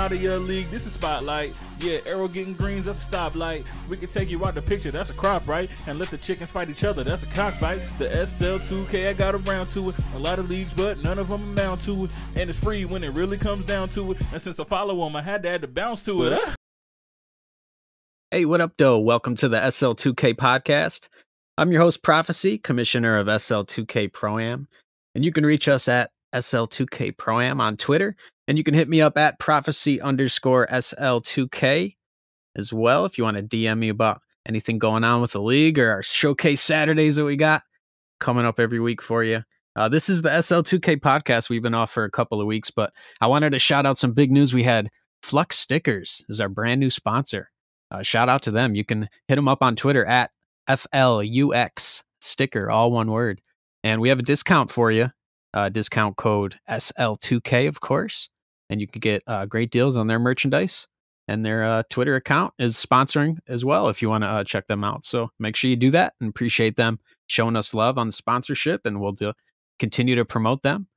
out of your league. This is spotlight. Yeah, arrow getting greens, that's a stoplight. We can take you out the picture, that's a crop, right? And let the chickens fight each other, that's a cockfight. The SL2K, I got around to it. A lot of leagues, but none of them amount to it. And it's free when it really comes down to it. And since I follow them, I had to add the bounce to it. Hey, what up, though? Welcome to the SL2K podcast. I'm your host, Prophecy, commissioner of SL2K Pro Am. And you can reach us at SL2K Pro Am on Twitter. And you can hit me up at prophecy underscore SL2K as well if you want to DM me about anything going on with the league or our showcase Saturdays that we got coming up every week for you. Uh, this is the SL2K podcast. We've been off for a couple of weeks, but I wanted to shout out some big news. We had Flux Stickers is our brand new sponsor. Uh, shout out to them. You can hit them up on Twitter at FLUX sticker, all one word. And we have a discount for you. Uh, discount code SL2K, of course and you can get uh, great deals on their merchandise. And their uh, Twitter account is sponsoring as well if you want to uh, check them out. So make sure you do that and appreciate them showing us love on the sponsorship, and we'll do, continue to promote them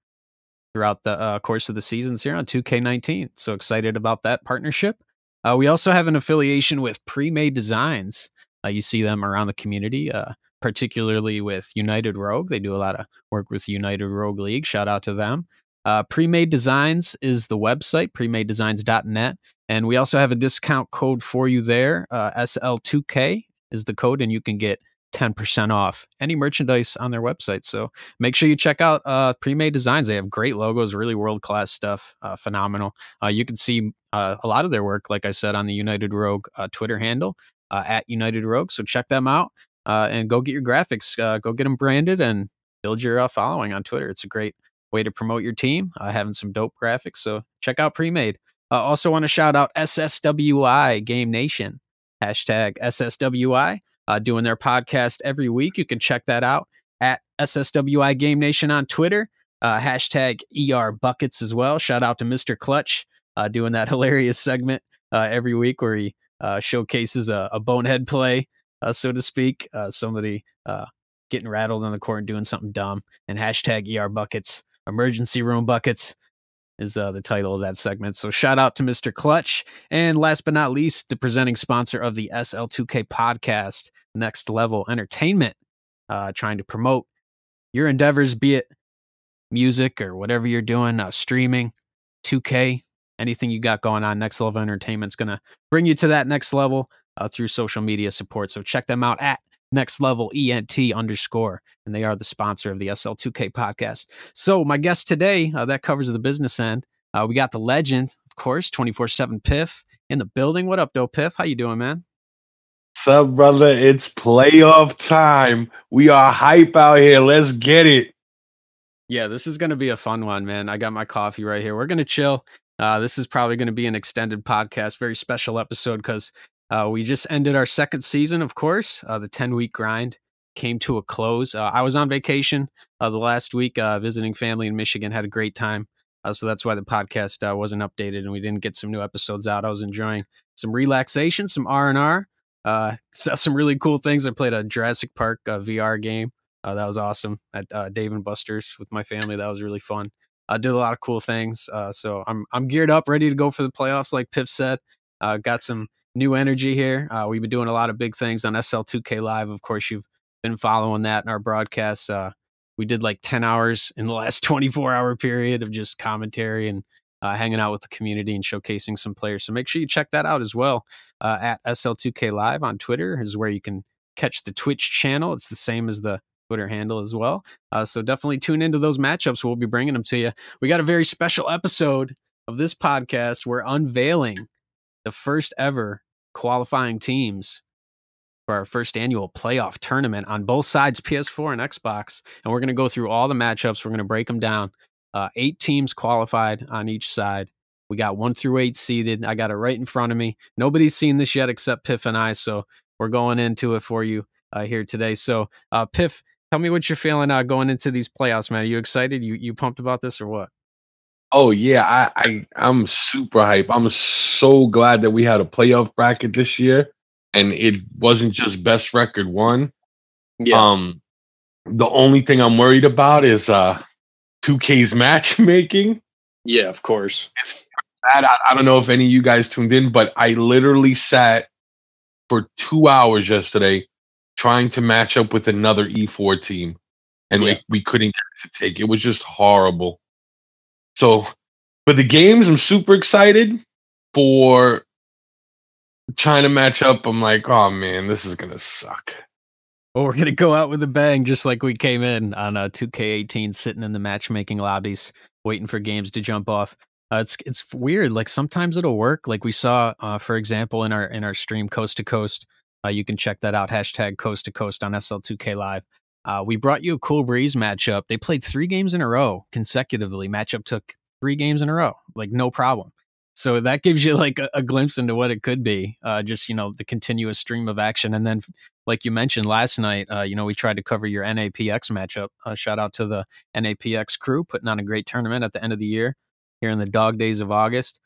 throughout the uh, course of the seasons here on 2K19. So excited about that partnership. Uh, we also have an affiliation with Pre-Made Designs. Uh, you see them around the community, particularly with United Rogue. They do a lot of work with United Rogue League. Shout out to them. Uh, Premade Designs is the website, premadedesigns.net. And we also have a discount code for you there. Uh, SL2K is the code, and you can get 10% off any merchandise on their website. So make sure you check out uh, Premade Designs. They have great logos, really world class stuff, uh, phenomenal. Uh, you can see uh, a lot of their work, like I said, on the United Rogue uh, Twitter handle uh, at United Rogue. So check them out and go get your graphics, go get them branded, and build your following on Twitter. It's a great way to promote your team, uh, having some dope graphics. So check out Premade. Uh, also want to shout out SSWI Game Nation, hashtag SSWI, uh, doing their podcast every week. You can check that out at SSWI Game Nation on Twitter, uh, hashtag ER Buckets as well. Shout out to Mr. Clutch uh, doing that hilarious segment uh, every week where he uh, showcases a, a, bonehead play, so to speak. somebody getting rattled on the court and doing something dumb, and hashtag ER Buckets. Emergency Room Buckets is uh, the title of that segment. So shout out to Mr. Clutch. And last but not least, the presenting sponsor of the SL2K podcast, Next Level Entertainment, uh, trying to promote your endeavors, be it music or whatever you're doing, uh, streaming, 2K, anything you got going on. Next Level Entertainment's going to bring you to that next level uh, through social media support. So check them out at next level ENT underscore, and they are the sponsor of the SL2K podcast. So my guest today, uh, that covers the business end. Uh, we got the legend, of course, 24-7 Piff in the building. What up, though, Piff? How you doing, man? What's up, brother? It's playoff time. We are hype out here. Let's get it. Yeah, this is going to be a fun one, man. I got my coffee right here. We're going to chill. Uh, this is probably going to be an extended podcast, very special episode because uh, we just ended our second season, of course. Uh, the 10 week grind came to a close. Uh, I was on vacation uh, the last week uh, visiting family in Michigan, had a great time. Uh, so that's why the podcast wasn't updated and we didn't get some new episodes out. I was enjoying some relaxation, some R&R, Saw some really cool things. I played a Jurassic Park VR game. that was awesome at Dave and Buster's with my family. That was really fun. I did a lot of cool things. so I'm I'm geared up, ready to go for the playoffs, like Piff said. got some new energy here. Uh, we've been doing a lot of big things on SL2K Live. Of course, you've been following that in our broadcasts. Uh, we did like 10 hours in the last 24 hour period of just commentary and uh, hanging out with the community and showcasing some players. So make sure you check that out as well. Uh, at SL2K Live on Twitter is where you can catch the Twitch channel. It's the same as the Twitter handle as well. Uh, so definitely tune into those matchups. We'll be bringing them to you. We got a very special episode of this podcast. We're unveiling the first ever qualifying teams for our first annual playoff tournament on both sides, PS4 and Xbox. And we're going to go through all the matchups. We're going to break them down. Uh, eight teams qualified on each side. We got one through eight seeded. I got it right in front of me. Nobody's seen this yet except Piff and I. So we're going into it for you uh, here today. So, uh, Piff, tell me what you're feeling uh, going into these playoffs, man. Are you excited? You you pumped about this or what? Oh yeah, I, I I'm super hype. I'm so glad that we had a playoff bracket this year, and it wasn't just best record one. Yeah. Um, the only thing I'm worried about is uh, 2K's matchmaking. Yeah, of course. It's bad. I, I don't know if any of you guys tuned in, but I literally sat for two hours yesterday trying to match up with another E4 team, and yeah. we, we couldn't get it to take. It was just horrible. So, for the games, I'm super excited. For trying to match up, I'm like, oh man, this is gonna suck. Well, we're gonna go out with a bang, just like we came in on uh, 2K18, sitting in the matchmaking lobbies, waiting for games to jump off. Uh, it's it's weird. Like sometimes it'll work. Like we saw, uh, for example, in our in our stream Coast to Coast. Uh, you can check that out. Hashtag Coast to Coast on SL2K Live. Uh, we brought you a Cool Breeze matchup. They played three games in a row consecutively. Matchup took three games in a row, like no problem. So that gives you like a, a glimpse into what it could be. Uh, just you know the continuous stream of action, and then like you mentioned last night, uh, you know we tried to cover your NAPX matchup. Uh, shout out to the NAPX crew putting on a great tournament at the end of the year here in the dog days of August.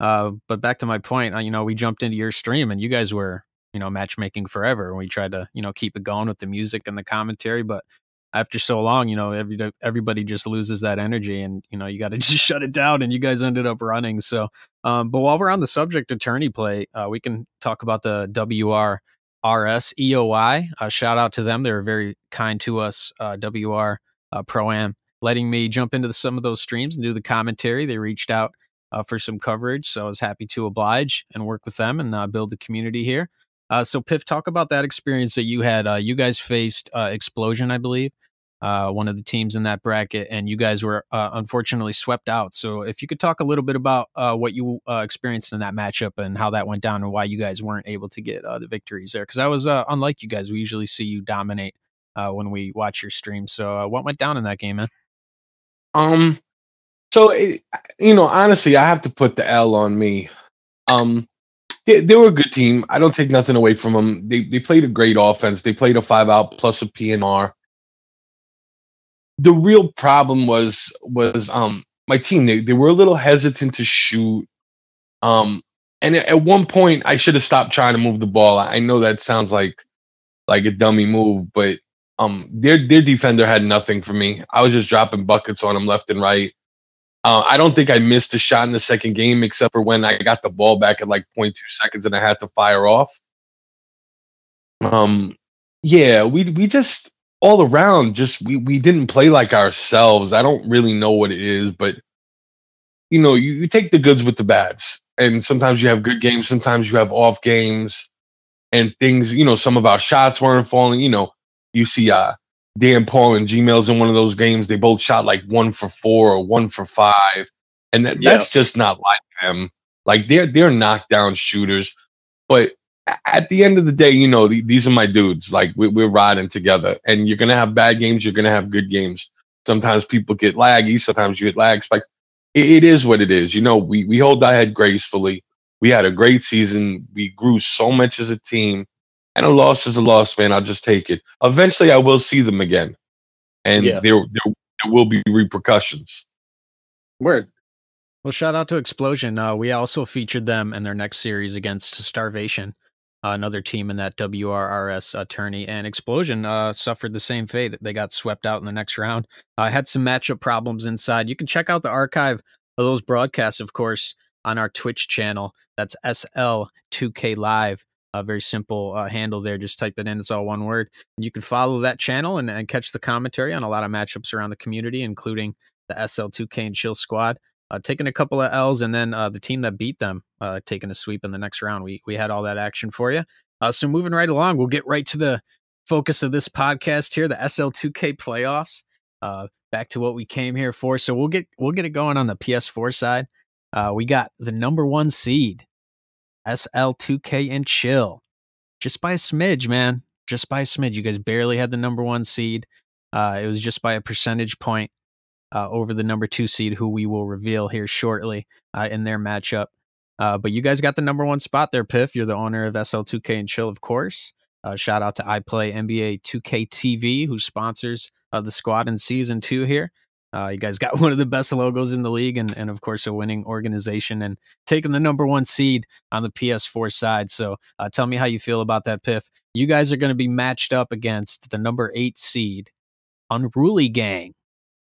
Uh, but back to my point, uh, you know we jumped into your stream and you guys were you know matchmaking forever. We tried to you know keep it going with the music and the commentary, but after so long, you know, every, everybody just loses that energy and, you know, you got to just shut it down and you guys ended up running. So, um, but while we're on the subject attorney play, uh, we can talk about the WRRS EOI. Uh, shout out to them. They were very kind to us, uh, WR uh, Pro Am, letting me jump into the, some of those streams and do the commentary. They reached out uh, for some coverage. So I was happy to oblige and work with them and uh, build the community here. Uh, so, Piff, talk about that experience that you had. Uh, you guys faced uh, Explosion, I believe, uh, one of the teams in that bracket, and you guys were uh, unfortunately swept out. So, if you could talk a little bit about uh, what you experienced in that matchup and how that went down, and why you guys weren't able to get the victories there, because I was unlike you guys. We usually see you dominate when we watch your stream. So, what went down in that game, man? Um, so it, you know, honestly, I have to put the L on me. Um, they, they were a good team. I don't take nothing away from them. They they played a great offense. They played a five out plus a PNR. The real problem was was um my team. They they were a little hesitant to shoot. Um, and at one point, I should have stopped trying to move the ball. I know that sounds like like a dummy move, but um, their their defender had nothing for me. I was just dropping buckets on them left and right. Uh, I don't think I missed a shot in the second game except for when I got the ball back at like 0.2 seconds and I had to fire off. Um, yeah, we we just all around just we we didn't play like ourselves. I don't really know what it is, but you know, you, you take the goods with the bads, and sometimes you have good games, sometimes you have off games, and things. You know, some of our shots weren't falling. You know, you see uh Dan Paul and Gmails in one of those games. They both shot like one for four or one for five, and that, yeah. that's just not like them. Like they're they're knockdown shooters, but at the end of the day, you know these are my dudes. Like we, we're riding together, and you're gonna have bad games. You're gonna have good games. Sometimes people get laggy. Sometimes you get lag spikes. It, it is what it is. You know, we we hold our head gracefully. We had a great season. We grew so much as a team and a loss is a loss, man. I'll just take it. Eventually, I will see them again, and yeah. there, there, there will be repercussions. Word. Well, shout out to Explosion. Uh, we also featured them in their next series against Starvation, uh, another team in that WRRS attorney. And Explosion uh, suffered the same fate. They got swept out in the next round. I had some matchup problems inside. You can check out the archive of those broadcasts, of course, on our Twitch channel. That's SL2K Live a very simple uh, handle there. Just type it in; it's all one word. And you can follow that channel and, and, catch the commentary on a lot of matchups around the community, including the SL2K and Chill Squad. Uh, taking a couple of L's, and then uh, the team that beat them uh, taking a sweep in the next round. We we had all that action for you. Uh, so moving right along, we'll get right to the focus of this podcast here: the SL2K playoffs. Uh, back to what we came here for. So we'll get we'll get it going on the PS4 side. we got the number one seed SL2K and Chill. Just by a smidge, man. Just by a smidge. You guys barely had the number one seed. Uh, it was just by a percentage point uh, over the number two seed, who we will reveal here shortly uh, in their matchup. Uh, but you guys got the number one spot there, Piff. You're the owner of SL2K and Chill, of course. Uh, shout out to iPlay NBA 2K TV, who sponsors uh, the squad in season two here. Uh, you guys got one of the best logos in the league, and, and of course a winning organization, and taking the number one seed on the PS4 side. So, uh, tell me how you feel about that, Piff. You guys are going to be matched up against the number eight seed, Unruly Gang,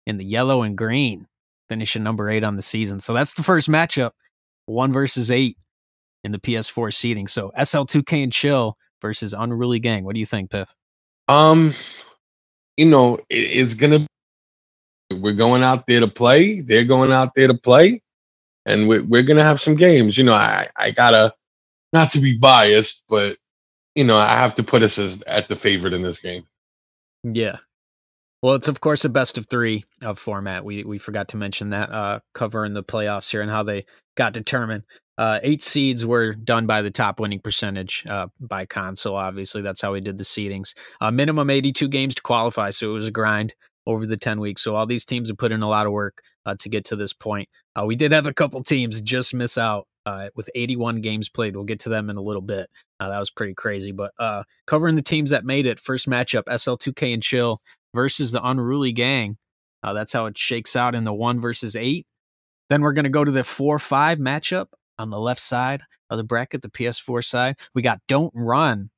in the yellow and green, finishing number eight on the season. So that's the first matchup. one versus eight in the PS4 seating. So SL2K and Chill versus Unruly Gang. What do you think, Piff? Um, you know, it, it's gonna. We're going out there to play. They're going out there to play, and we're we're gonna have some games. You know, I I gotta not to be biased, but you know, I have to put us as at the favorite in this game. Yeah. Well, it's of course a best of three of format. We we forgot to mention that uh, covering the playoffs here and how they got determined. Uh, eight seeds were done by the top winning percentage uh, by console. Obviously, that's how we did the seedings. Uh, minimum 82 games to qualify, so it was a grind over the 10 weeks. So all these teams have put in a lot of work uh, to get to this point. Uh, we did have a couple teams just miss out uh, with 81 games played. We'll get to them in a little bit. that was pretty crazy. But covering the teams that made it, first matchup SL2K and Chill versus the Unruly Gang. that's how it shakes out in the one versus eight. Then we're going to go to the 4 5 matchup on the left side of the bracket, the PS4 side. We got Don't Run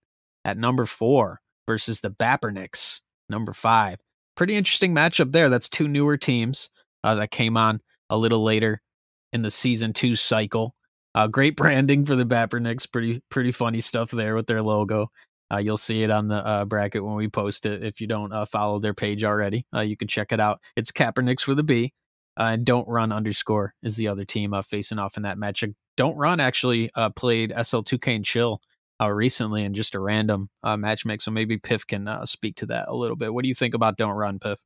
at number four versus the Bappernicks, number five. Pretty interesting matchup there. That's two newer teams uh, that came on a little later in the season two cycle. Uh, great branding for the Bappernicks. Pretty pretty funny stuff there with their logo. Uh, you'll see it on the uh, bracket when we post it. If you don't uh, follow their page already, uh, you can check it out. It's Kaepernicks with a B. Uh, and don't run underscore is the other team uh, facing off in that match. Don't run actually played SL2K and Chill uh, recently in just a random uh, match mix. So maybe Piff can uh, speak to that a little bit. What do you think about Don't Run, Piff?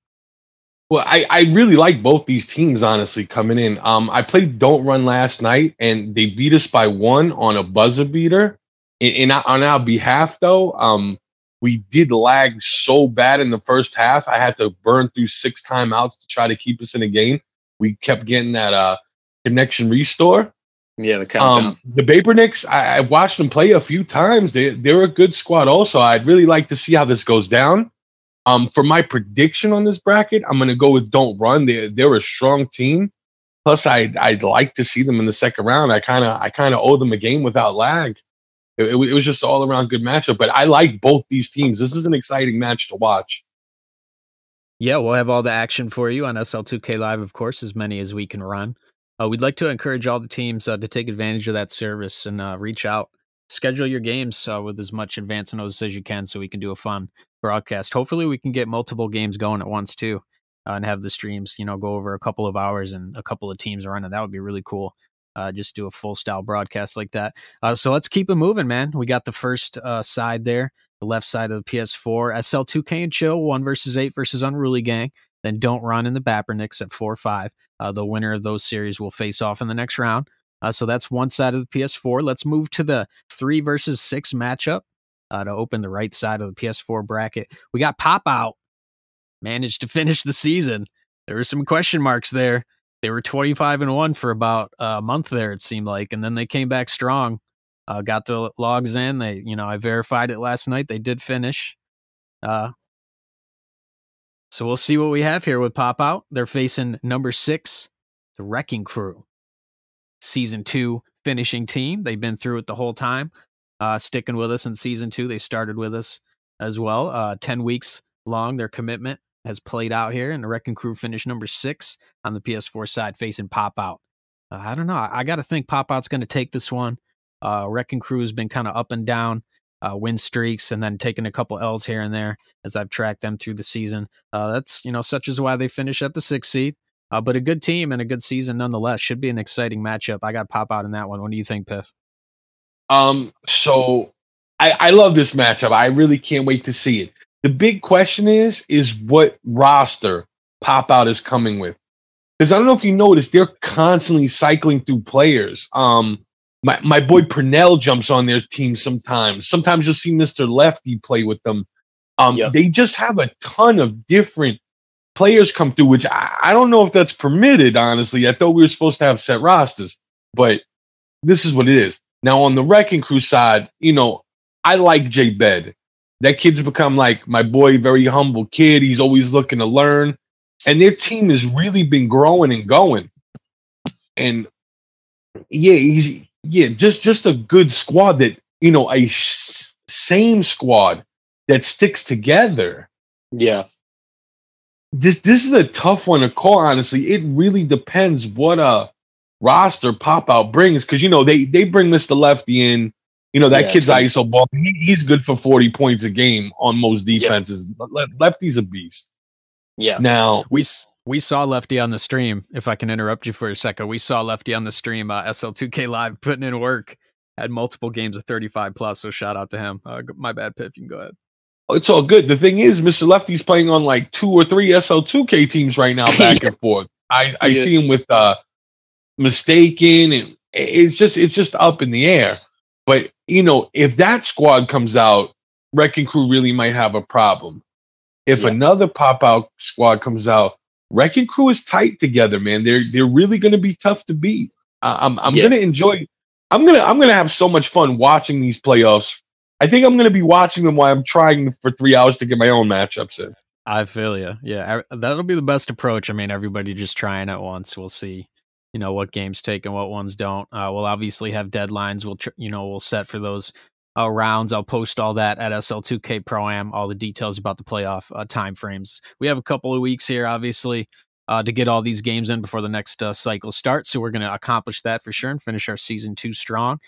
Well, I, I really like both these teams, honestly, coming in. Um, I played Don't Run last night, and they beat us by one on a buzzer beater. And in on our behalf, though, um, we did lag so bad in the first half. I had to burn through six timeouts to try to keep us in a game we kept getting that uh connection restore. Yeah, the countdown. Um, the Bappernicks, I, I've watched them play a few times. They they're a good squad. Also, I'd really like to see how this goes down. Um, for my prediction on this bracket, I'm going to go with Don't Run. They they're a strong team. Plus, I'd I'd like to see them in the second round. I kind of I kind of owe them a game without lag. It, it, it was just all around good matchup. But I like both these teams. This is an exciting match to watch. Yeah, we'll have all the action for you on SL2K Live, of course, as many as we can run. Uh, we'd like to encourage all the teams uh, to take advantage of that service and uh, reach out. Schedule your games uh, with as much advance notice as you can so we can do a fun broadcast. Hopefully, we can get multiple games going at once, too, uh, and have the streams, you know, go over a couple of hours and a couple of teams running. That would be really cool. Uh, just do a full style broadcast like that. so let's keep it moving, man. We got the first side there the left side of the PS4. SL2K and Chill, 1 versus 8 versus Unruly Gang. Then Don't Run in the Bappernicks at 4 5. Uh, the winner of those series will face off in the next round. Uh, so that's one side of the PS4. Let's move to the 3 versus 6 matchup uh, to open the right side of the PS4 bracket. We got Pop Out, managed to finish the season. There were some question marks there. They were 25 and 1 for about a month there, it seemed like, and then they came back strong uh, got the logs in. They, you know, I verified it last night. They did finish. Uh, so we'll see what we have here with Pop Out. They're facing number six, the Wrecking Crew, season two finishing team. They've been through it the whole time, uh, sticking with us in season two. They started with us as well. Uh, 10 weeks long, their commitment has played out here, and the Wrecking Crew finished number six on the PS4 side, facing Pop Out. Uh, I don't know. I, I got to think Pop Out's going to take this one. Uh, Wrecking Crew has been kind of up and down, uh, win streaks, and then taking a couple L's here and there as I've tracked them through the season. Uh, that's you know such is why they finish at the sixth seed. Uh, but a good team and a good season nonetheless. Should be an exciting matchup. I got pop out in that one. What do you think, Piff? Um, so I, I love this matchup. I really can't wait to see it. The big question is, is what roster pop out is coming with? Because I don't know if you noticed, they're constantly cycling through players. Um, my, my boy Purnell jumps on their team sometimes. Sometimes you'll see Mr. Lefty play with them. Um, yep. They just have a ton of different players come through, which I, I don't know if that's permitted, honestly. I thought we were supposed to have set rosters, but this is what it is. Now, on the Wrecking Crew side, you know, I like Jay Bed. That kid's become like my boy, very humble kid. He's always looking to learn. And their team has really been growing and going. And yeah, he's yeah, just just a good squad that you know a sh- same squad that sticks together. Yeah. This this is a tough one to call. Honestly, it really depends what uh roster pop out brings because you know they they bring Mr. Lefty in. You know that Yeah, kid's ISO ball. He, he's good for forty points a game on most defenses. Le- Lefty's a beast. Yeah. Now We s- we saw Lefty on the stream. If I can interrupt you for a second, we saw Lefty on the stream. Uh, SL2K Live putting in work. Had multiple games of 35 plus. So shout out to him. Uh, my bad, Piff. You can go ahead. it's all good. The thing is, Mr. Lefty's playing on like two or three SL2K teams right now, back and forth. I, I Yeah. see him with uh mistaken and it's just it's just up in the air. But you know, if that squad comes out, Wrecking Crew really might have a problem. If Yeah. another pop out squad comes out, Wrecking Crew is tight together, man. They're they're really gonna be tough to beat. I, I'm I'm Yeah. gonna enjoy I'm gonna I'm gonna have so much fun watching these playoffs. I think I'm gonna be watching them while I'm trying for three hours to get my own matchups in. I feel you. Yeah, I- that'll be the best approach. I mean, everybody just trying at once. We'll see, you know, what games take and what ones don't. Uh, we'll obviously have deadlines. We'll, tr- you know, we'll set for those uh, rounds. I'll post all that at SL2K Pro Am, all the details about the playoff uh, time frames. We have a couple of weeks here, obviously, uh, to get all these games in before the next uh, cycle starts. So we're going to accomplish that for sure and finish our season two strong.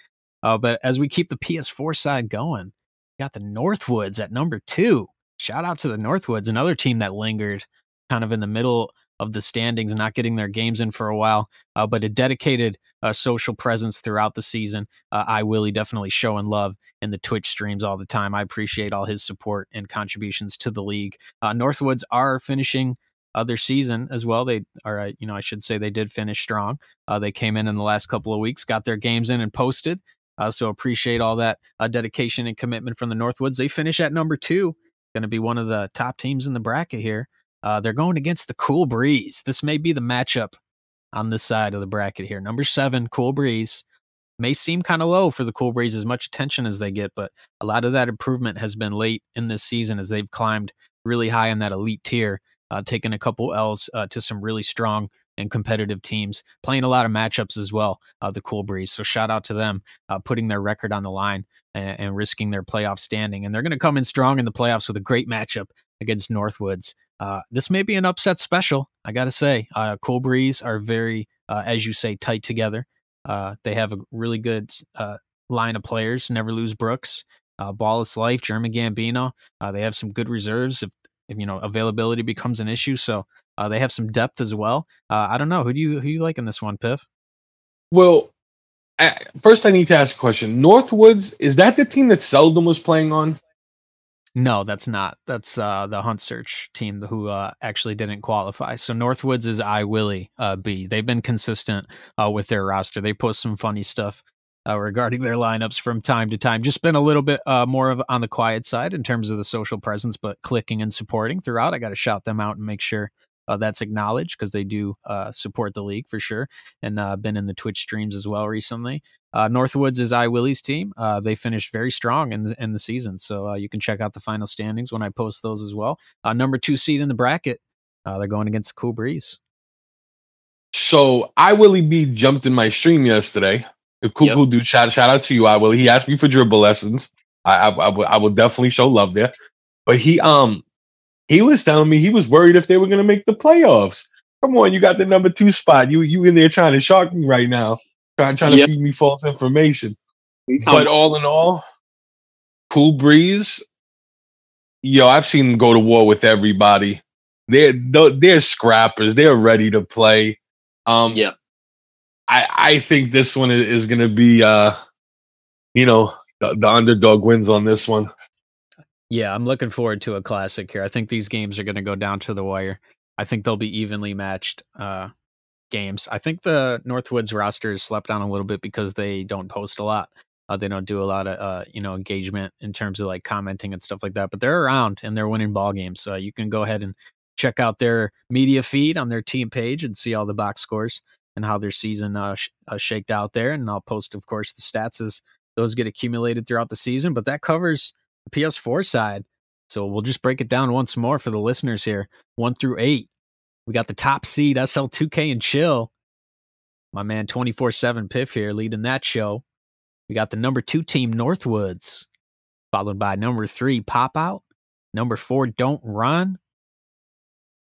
Uh, but as we keep the PS4 side going, got the Northwoods at number two shout out to the Northwoods, another team that lingered kind of in the middle of the standings, not getting their games in for a while, uh, but a dedicated uh, social presence throughout the season. Uh, I Willie definitely showing love in the Twitch streams all the time. I appreciate all his support and contributions to the league. Uh, Northwoods are finishing their season as well. They are, uh, you know, I should say they did finish strong. Uh, they came in in the last couple of weeks, got their games in and posted. So appreciate all that dedication and commitment from the Northwoods. They finish at number two going to be one of the top teams in the bracket here. Uh, they're going against the Cool Breeze. This may be the matchup on this side of the bracket here. Number seven, Cool Breeze. May seem kind of low for the Cool Breeze, as much attention as they get, but a lot of that improvement has been late in this season as they've climbed really high in that elite tier, uh, taking a couple L's uh, to some really strong and competitive teams, playing a lot of matchups as well, uh, the Cool Breeze. So shout out to them, uh, putting their record on the line and, and risking their playoff standing. And they're going to come in strong in the playoffs with a great matchup against Northwoods. Uh, this may be an upset special, I got to say. Uh, cool Breeze are very, uh, as you say, tight together. Uh, they have a really good uh, line of players. Never lose Brooks, uh, Ballas Life, German Gambino. They have some good reserves if, if you know availability becomes an issue. So they have some depth as well. I don't know who do you who you like in this one, Piff? Well, I, first I need to ask a question. Northwoods is that the team that Seldom was playing on? No, that's not. That's uh, the Hunt Search team who uh, actually didn't qualify. So Northwoods is I Willie uh, B. They've been consistent uh, with their roster. They post some funny stuff uh, regarding their lineups from time to time. Just been a little bit uh, more of on the quiet side in terms of the social presence, but clicking and supporting throughout. I got to shout them out and make sure uh, that's acknowledged because they do uh, support the league for sure, and uh, been in the Twitch streams as well recently. Uh, Northwoods is I Willie's team. Uh, they finished very strong in the, in the season, so uh, you can check out the final standings when I post those as well. Uh, number two seed in the bracket, uh, they're going against Cool Breeze. So I Willie B jumped in my stream yesterday. A cool, Yep. dude. Shout, shout out to you, I Willie. He asked me for dribble lessons. I, I, I, will, definitely show love there. But he, um, he was telling me he was worried if they were going to make the playoffs. Come on, you got the number two spot. You, you in there trying to shock me right now, trying, trying Yep. to feed me false information. But all in all, Cool Breeze, yo, I've seen them go to war with everybody. They're they're they're scrappers. They're ready to play. Um, yeah. I I think this one is, is going to be, uh, you know, the, the underdog wins on this one. Yeah, I'm looking forward to a classic here. I think these games are going to go down to the wire. I think they'll be evenly matched uh, games. I think the Northwoods roster is slept on a little bit because they don't post a lot. Uh, they don't do a lot of uh, you know engagement in terms of like commenting and stuff like that. But they're around and they're winning ball games. So you can go ahead and check out their media feed on their team page and see all the box scores and how their season uh, sh- uh, shaked out there. And I'll post, of course, the stats as those get accumulated throughout the season. But that covers the PS4 side. So we'll just break it down once more for the listeners here. One through eight. We got the top seed SL2K and Chill. My man 24 7 Piff here leading that show. We got the number two team Northwoods, followed by number three Pop Out, number four Don't Run.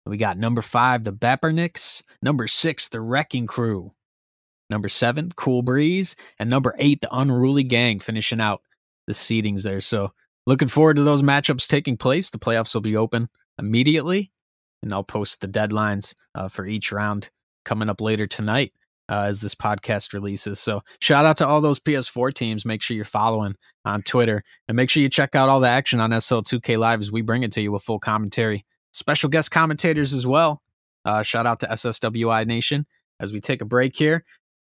We got number five the Bappernicks, number six the Wrecking Crew, Number seven, Cool Breeze. And number eight, the Unruly Gang, finishing out the seedings there. So looking forward to those matchups taking place. The playoffs will be open immediately, and I'll post the deadlines uh, for each round coming up later tonight uh, as this podcast releases. So shout out to all those PS4 teams. Make sure you're following on Twitter and make sure you check out all the action on SL2K Live as we bring it to you with full commentary, special guest commentators as well. Uh, shout out to SSWI Nation as we take a break here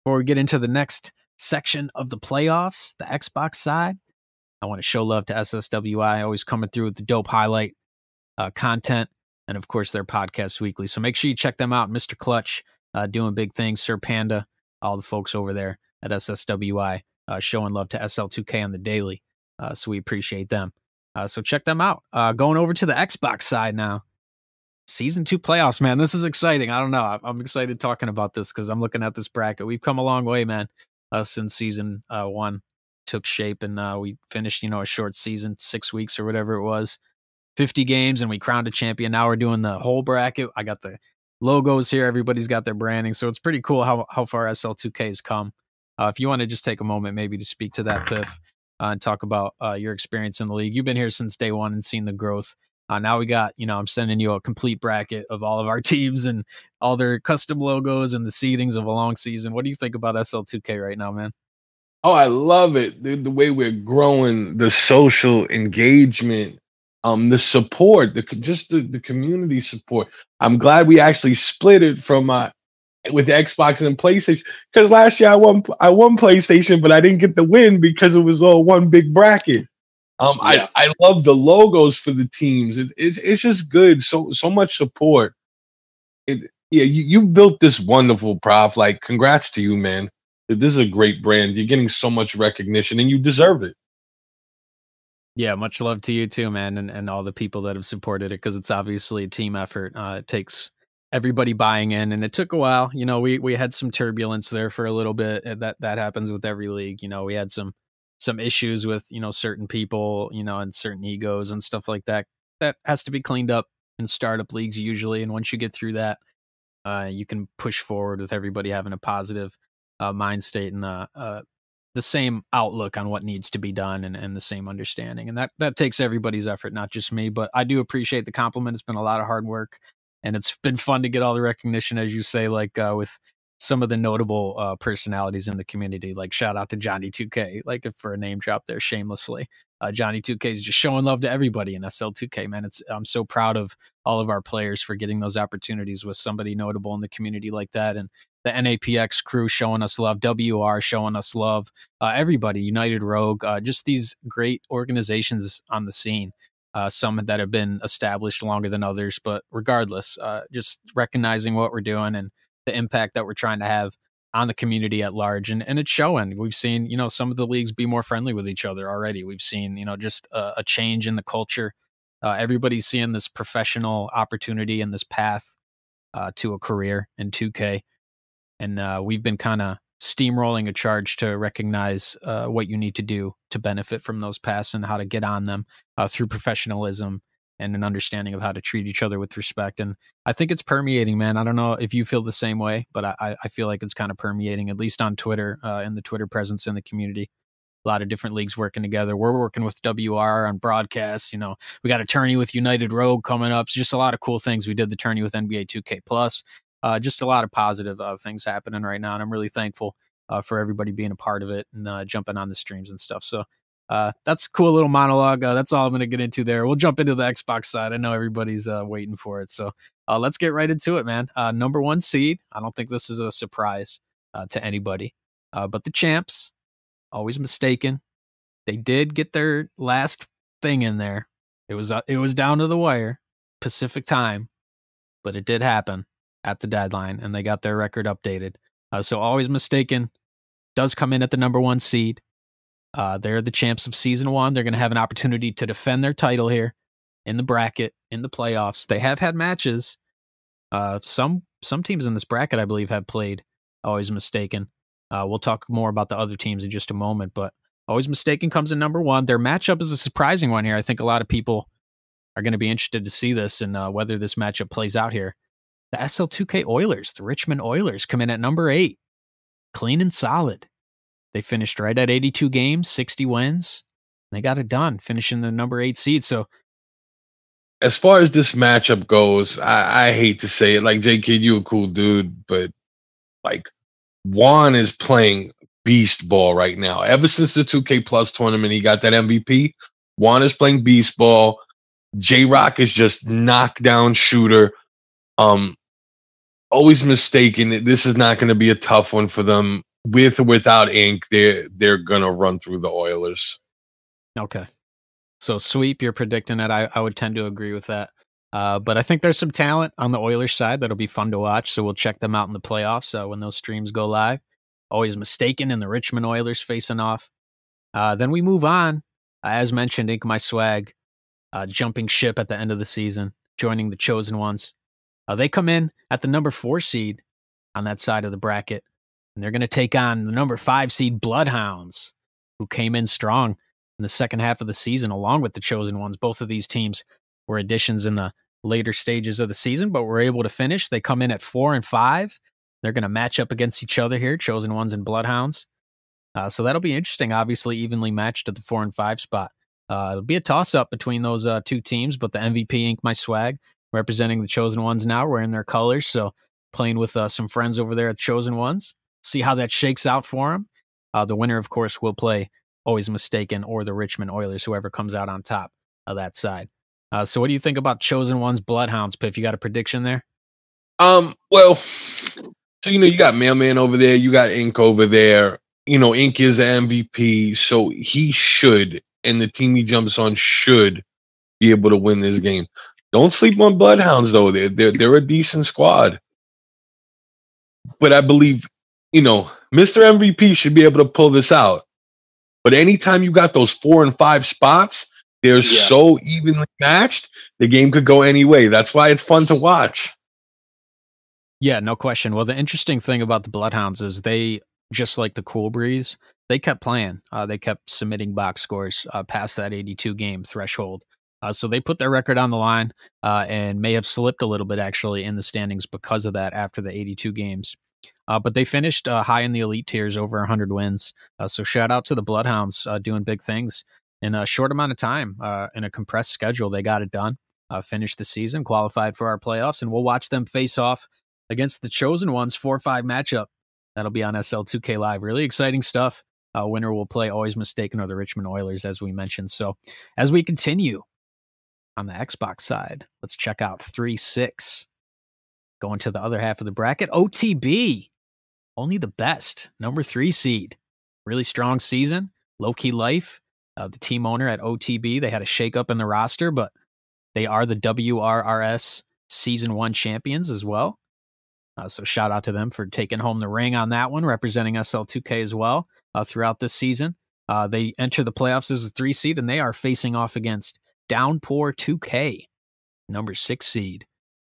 before we get into the next section of the playoffs, the Xbox side. I want to show love to SSWI, always coming through with the dope highlight uh, content, and of course their podcast weekly. So make sure you check them out, Mr. Clutch, uh, doing big things, Sir Panda, all the folks over there at SSWI, uh, showing love to SL2K on the daily. Uh, so we appreciate them. Uh, so check them out. Uh, going over to the Xbox side now. Season two playoffs, man. This is exciting. I don't know. I'm excited talking about this because I'm looking at this bracket. We've come a long way, man, since season one took shape and uh, we finished, you know, a short season, six weeks or whatever it was, 50 games, and we crowned a champion. Now we're doing the whole bracket. I got the logos here. Everybody's got their branding. So it's pretty cool how, how far SL2K has come. Uh, if you want to just take a moment maybe to speak to that, Piff, uh, and talk about uh, your experience in the league. You've been here since day one and seen the growth. Uh, now we got, you know, I'm sending you a complete bracket of all of our teams and all their custom logos and the seedings of a long season. What do you think about SL2K right now, man? Oh, I love it. The, the, way we're growing, the social engagement, um, the support, the just the, the community support. I'm glad we actually split it from uh with Xbox and PlayStation because last year I won I won PlayStation, but I didn't get the win because it was all one big bracket. Um, yeah. I I love the logos for the teams. It, it's it's just good. So so much support. It, yeah, you you built this wonderful prof. Like, congrats to you, man this is a great brand. You're getting so much recognition and you deserve it. Yeah, much love to you too, man, and, and all the people that have supported it because it's obviously a team effort. Uh, it takes everybody buying in, and it took a while. You know, we we had some turbulence there for a little bit. That that happens with every league. You know, we had some some issues with you know certain people, you know, and certain egos and stuff like that. That has to be cleaned up in startup leagues usually, and once you get through that, uh, you can push forward with everybody having a positive uh, mind state and the uh, the same outlook on what needs to be done and, and the same understanding. And that that takes everybody's effort, not just me. But I do appreciate the compliment. It's been a lot of hard work, and it's been fun to get all the recognition, as you say, like uh, with some of the notable uh, personalities in the community. Like shout out to Johnny 2K, like for a name drop there shamelessly. Uh, Johnny 2K is just showing love to everybody in SL2K, man. It's I'm so proud of all of our players for getting those opportunities with somebody notable in the community like that, and the NAPX crew showing us love, WR showing us love, uh, everybody, United Rogue, uh, just these great organizations on the scene. Uh, some that have been established longer than others, but regardless, uh, just recognizing what we're doing and the impact that we're trying to have on the community at large and, and it's showing. We've seen you know some of the leagues be more friendly with each other already. We've seen you know just a, a change in the culture. Uh, everybody's seeing this professional opportunity and this path uh, to a career in 2k and uh, we've been kind of steamrolling a charge to recognize uh, what you need to do to benefit from those paths and how to get on them uh, through professionalism and an understanding of how to treat each other with respect. And I think it's permeating, man. I don't know if you feel the same way, but I, I feel like it's kind of permeating, at least on Twitter uh, the Twitter presence in the community. A lot of different leagues working together. We're working with WR on broadcasts. You know, we got a tourney with United Rogue coming up. Just a lot of cool things. We did the tourney with NBA 2K Plus. Uh, just a lot of positive uh, things happening right now, and I'm really thankful uh, for everybody being a part of it and uh, jumping on the streams and stuff. So uh, that's a cool little monologue. Uh, that's all I'm going to get into there. We'll jump into the Xbox side. I know everybody's uh, waiting for it. So uh, let's get right into it, man. Uh, number one seed. I don't think this is a surprise uh, to anybody, but the champs, always mistaken. They did get their last thing in there. It was it was down to the wire, Pacific time, but it did happen at the deadline, and they got their record updated. so always mistaken does come in at the number one seed. Uh, they're the champs of season one. They're going to have an opportunity to defend their title here in the bracket in the playoffs. They have had matches. Uh, some some teams in this bracket, I believe, have played. Always mistaken. Uh, we'll talk more about the other teams in just a moment, but always mistaken comes in number one. Their matchup is a surprising one here. I think a lot of people are going to be interested to see this and uh, whether this matchup plays out here. The SL2K Oilers, the Richmond Oilers, come in at number eight. clean and solid. They finished right at 82 games, 60 wins. They got it done, finishing the number eight seed. So, as far as this matchup goes, I, I hate to say it, like J Kid, you a cool dude, but like Juan is playing beast ball right now. Ever since the 2K Plus tournament, he got that MVP. Juan is playing beast ball. J Rock is just knockdown shooter. Um, always mistaken. This is not going to be a tough one for them. With or without ink, they're they're gonna run through the Oilers. Okay. So sweep, you're predicting it. I, I would tend to agree with that. Uh, but I think there's some talent on the Oilers side that'll be fun to watch. So we'll check them out in the playoffs uh, when those streams go live. Always mistaken in the Richmond Oilers facing off. Uh, then we move on. as mentioned, Ink My Swag, uh, jumping ship at the end of the season, joining the Chosen Ones. Uh, they come in at the number four seed on that side of the bracket, and they're going to take on the number five seed Bloodhounds, who came in strong in the second half of the season, along with the chosen ones. Both of these teams were additions in the later stages of the season, but were able to finish. They come in at four and five. They're going to match up against each other here, chosen ones and bloodhounds. Uh, so that'll be interesting. Obviously, evenly matched at the four and five spot. Uh, it'll be a toss up between those uh, two teams, but the MVP Ink My Swag representing the chosen ones now, wearing their colors. So playing with uh, some friends over there at Chosen Ones. See how that shakes out for him. Uh, the winner, of course, will play always mistaken, or the Richmond Oilers, whoever comes out on top of that side. Uh, so, what do you think about Chosen One's Bloodhounds, Piff? You got a prediction there? Um, well, so you know, you got Mailman over there, you got Ink over there. You know, Ink is MVP, so he should, and the team he jumps on should be able to win this game. Don't sleep on Bloodhounds, though. They're they're, they're a decent squad, but I believe you know Mr. MVP should be able to pull this out. But anytime you got those four and five spots, they're yeah. so evenly matched, the game could go any way. That's why it's fun to watch. Yeah, no question. Well, the interesting thing about the Bloodhounds is they, just like the Cool Breeze, they kept playing. Uh, they kept submitting box scores uh, past that 82 game threshold. Uh, so they put their record on the line uh, and may have slipped a little bit actually in the standings because of that after the 82 games. Uh, but they finished uh, high in the elite tiers, over 100 wins. Uh, so shout out to the Bloodhounds uh, doing big things in a short amount of time uh, in a compressed schedule. They got it done, uh, finished the season, qualified for our playoffs, and we'll watch them face off against the chosen ones 4 5 matchup. That'll be on SL2K Live. Really exciting stuff. winner will play Always Mistaken or the Richmond Oilers, as we mentioned. So as we continue on the Xbox side, let's check out 3 6. Going to the other half of the bracket, OTB only the best. Number three seed. Really strong season. Low key life. Uh, the team owner at OTB, they had a shakeup in the roster, but they are the WRRS season one champions as well. Uh, so shout out to them for taking home the ring on that one, representing SL2K as well uh, throughout this season. Uh, they enter the playoffs as a three seed, and they are facing off against Downpour 2K, number six seed,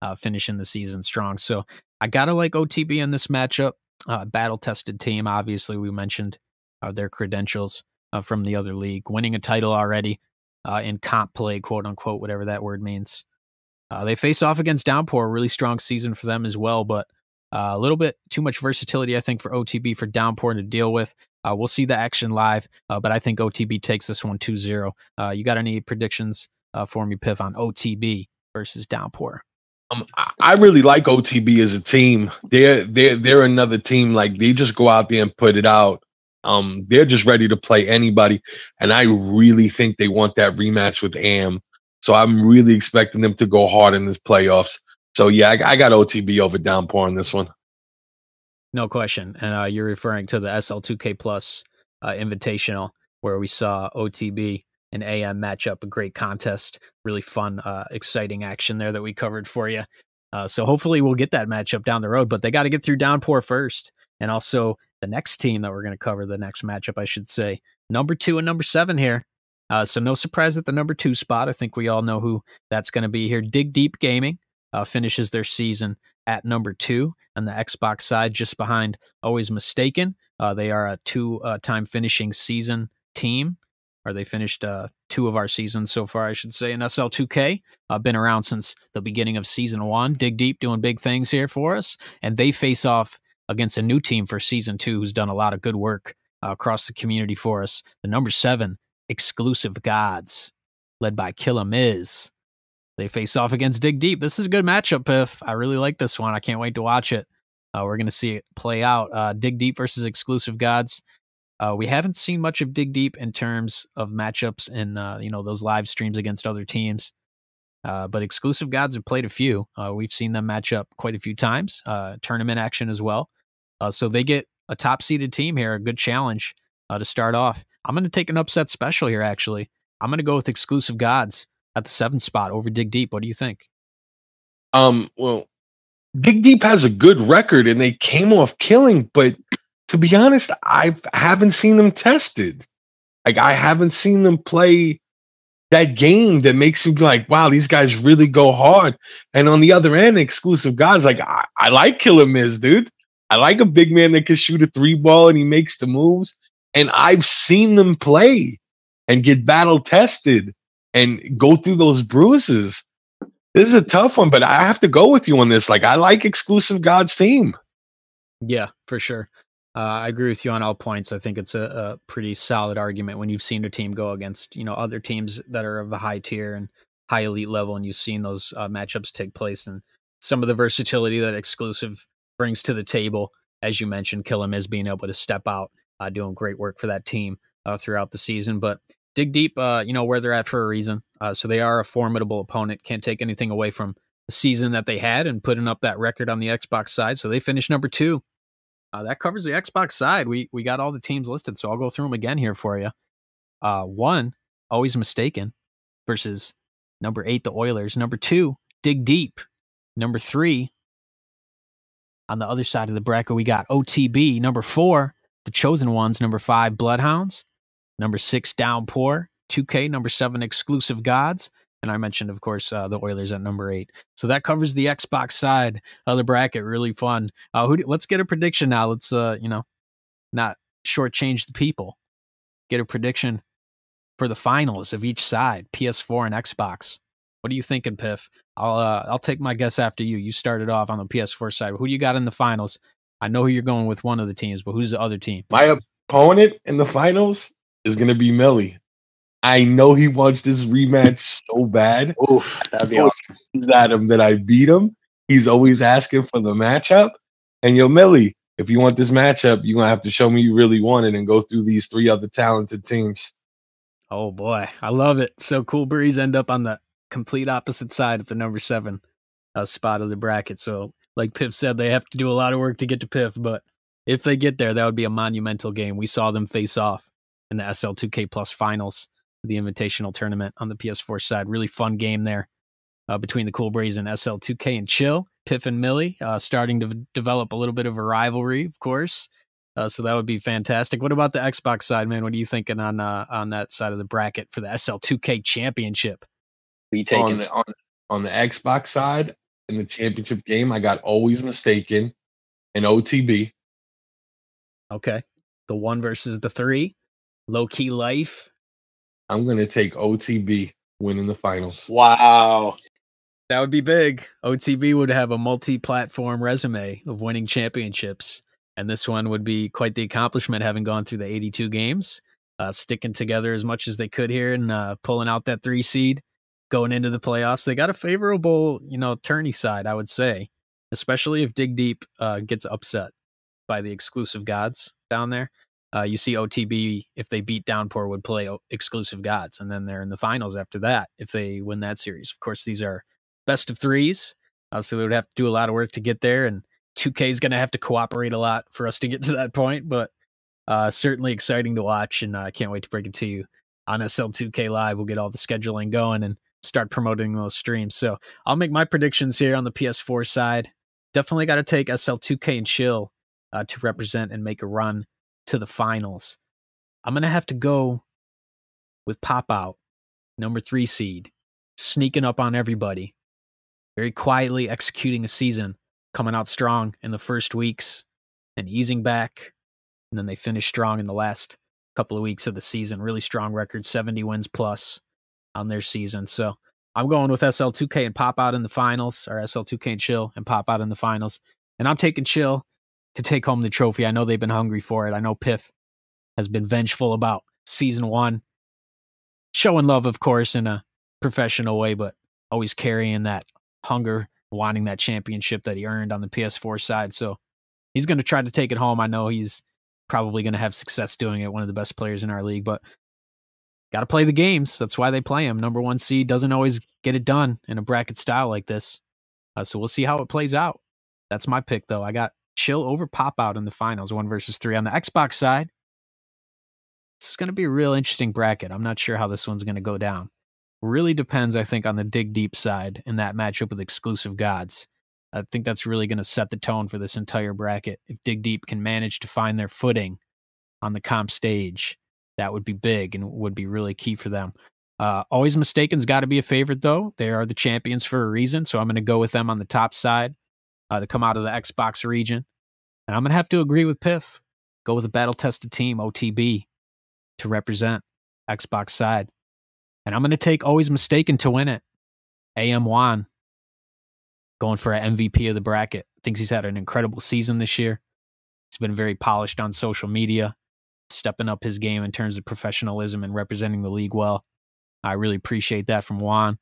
uh, finishing the season strong. So I gotta like OTB in this matchup uh, battle tested team. Obviously, we mentioned uh, their credentials uh, from the other league, winning a title already uh, in comp play, quote unquote, whatever that word means. Uh, they face off against Downpour, really strong season for them as well, but a little bit too much versatility, I think, for OTB for Downpour to deal with. we'll see the action live, but I think OTB takes this one 2 0. you got any predictions for me, Piff, on OTB versus Downpour? Um, I really like OTB as a team. They're they're they're another team. Like they just go out there and put it out. Um, they're just ready to play anybody, and I really think they want that rematch with Am. So I'm really expecting them to go hard in this playoffs. So yeah, I, I got OTB over Downpour on this one. No question, and uh, you're referring to the SL2K Plus uh, Invitational where we saw OTB an AM matchup, a great contest, really fun, uh, exciting action there that we covered for you. Uh, so hopefully we'll get that matchup down the road, but they got to get through Downpour first, and also the next team that we're going to cover, the next matchup, I should say, number two and number seven here. Uh, so no surprise at the number two spot. I think we all know who that's going to be here. Dig Deep Gaming uh, finishes their season at number two on the Xbox side, just behind Always Mistaken. Uh, they are a two-time uh, finishing season team or they finished uh, two of our seasons so far, I should say, in SL2K. Uh, been around since the beginning of season one. Dig deep, doing big things here for us. And they face off against a new team for season two who's done a lot of good work uh, across the community for us. The number seven, Exclusive Gods, led by Killa Miz. They face off against Dig Deep. This is a good matchup, Piff. I really like this one. I can't wait to watch it. Uh, we're going to see it play out. Uh, Dig Deep versus Exclusive Gods. Uh, we haven't seen much of Dig Deep in terms of matchups and uh, you know those live streams against other teams. Uh, but exclusive gods have played a few. Uh, we've seen them match up quite a few times. Uh, tournament action as well. Uh, so they get a top seeded team here, a good challenge to start off. I'm going to take an upset special here. Actually, I'm going to go with exclusive gods at the seventh spot over Dig Deep. What do you think? Um. Well, Dig Deep has a good record, and they came off killing. But to be honest, I haven't seen them tested. Like I haven't seen them play that game that makes you be like, wow, these guys really go hard. And on the other end, exclusive guys, like I, I like Killa Miz, dude. I like a big man that can shoot a three ball and he makes the moves. And I've seen them play and get battle tested and go through those bruises. This is a tough one, but I have to go with you on this. Like I like exclusive God's team. Yeah, for sure. Uh, I agree with you on all points. I think it's a, a, pretty solid argument when you've seen a team go against you know other teams that are of a high tier and high elite level, and you've seen those uh, matchups take place and some of the versatility that exclusive brings to the table. As you mentioned, Killa Miz being able to step out, uh, doing great work for that team uh, throughout the season. But dig deep, uh, you know where they're at for a reason. Uh, so they are a formidable opponent. Can't take anything away from the season that they had and putting up that record on the Xbox side. So they finished number two uh, that covers the Xbox side. We we got all the teams listed, so I'll go through them again here for you. Uh, one, always mistaken, versus number eight, the Oilers. Number two, dig deep. Number three, on the other side of the bracket, we got OTB. Number four, the chosen ones. Number five, Bloodhounds. Number six, Downpour. 2K. Number seven, Exclusive Gods. And I mentioned, of course, uh, the Oilers at number eight. So that covers the Xbox side of the bracket. Really fun. Uh, who do, let's get a prediction now. Let's, uh, you know, not shortchange the people. Get a prediction for the finals of each side, PS4 and Xbox. What are you thinking, Piff? I'll uh, I'll take my guess after you. You started off on the PS4 side. Who do you got in the finals? I know who you're going with one of the teams, but who's the other team? My opponent in the finals is going to be Millie. I know he wants this rematch so bad. Oof, that'd be awesome. At him that I beat him. He's always asking for the matchup. And yo, Millie, if you want this matchup, you're gonna have to show me you really want it and go through these three other talented teams. Oh boy, I love it. So cool breeze end up on the complete opposite side of the number seven uh, spot of the bracket. So, like Piff said, they have to do a lot of work to get to Piff, but if they get there, that would be a monumental game. We saw them face off in the SL2K Plus finals the Invitational Tournament on the PS4 side. Really fun game there uh, between the Cool Breeze and SL2K and Chill. Piff and Millie uh, starting to v- develop a little bit of a rivalry, of course. Uh, so that would be fantastic. What about the Xbox side, man? What are you thinking on uh, on that side of the bracket for the SL2K Championship? Are you taking on the, on, on the Xbox side in the championship game? I got always mistaken and OTB. Okay, the one versus the three, low key life I'm going to take OTB winning the finals. Wow. That would be big. OTB would have a multi platform resume of winning championships. And this one would be quite the accomplishment, having gone through the 82 games, uh, sticking together as much as they could here and uh, pulling out that three seed going into the playoffs. They got a favorable, you know, tourney side, I would say, especially if Dig Deep uh, gets upset by the exclusive gods down there. Uh, you see OTB if they beat Downpour would play exclusive gods, and then they're in the finals after that if they win that series. Of course, these are best of threes, uh, so they would have to do a lot of work to get there, and 2K is going to have to cooperate a lot for us to get to that point. But uh, certainly exciting to watch, and I can't wait to bring it to you on SL2K Live. We'll get all the scheduling going and start promoting those streams. So I'll make my predictions here on the PS4 side. Definitely got to take SL2K and Chill uh, to represent and make a run to the finals. I'm going to have to go with Pop Out, number three seed, sneaking up on everybody, very quietly executing a season, coming out strong in the first weeks and easing back. And then they finish strong in the last couple of weeks of the season. Really strong record, 70 wins plus on their season. So I'm going with SL2K and Pop Out in the finals, or SL2K and Chill and Pop Out in the finals. And I'm taking Chill to take home the trophy. I know they've been hungry for it. I know Piff has been vengeful about season one, showing love, of course, in a professional way, but always carrying that hunger, wanting that championship that he earned on the PS4 side. So he's going to try to take it home. I know he's probably going to have success doing it. One of the best players in our league, but got to play the games. That's why they play him. Number one seed doesn't always get it done in a bracket style like this. Uh, so we'll see how it plays out. That's my pick, though. I got chill over pop out in the finals, one versus three. On the Xbox side, this is going to be a real interesting bracket. I'm not sure how this one's going to go down. Really depends, I think, on the dig deep side in that matchup with exclusive gods. I think that's really going to set the tone for this entire bracket. If Dig Deep can manage to find their footing on the comp stage, that would be big and would be really key for them. Uh, Always Mistaken's got to be a favorite, though. They are the champions for a reason, so I'm going to go with them on the top side uh, to come out of the Xbox region. And I'm going to have to agree with Piff. Go with a battle tested team, OTB, to represent Xbox side. And I'm going to take Always Mistaken to win it. AM Juan going for an MVP of the bracket. Thinks he's had an incredible season this year. He's been very polished on social media, stepping up his game in terms of professionalism and representing the league well. I really appreciate that from Juan.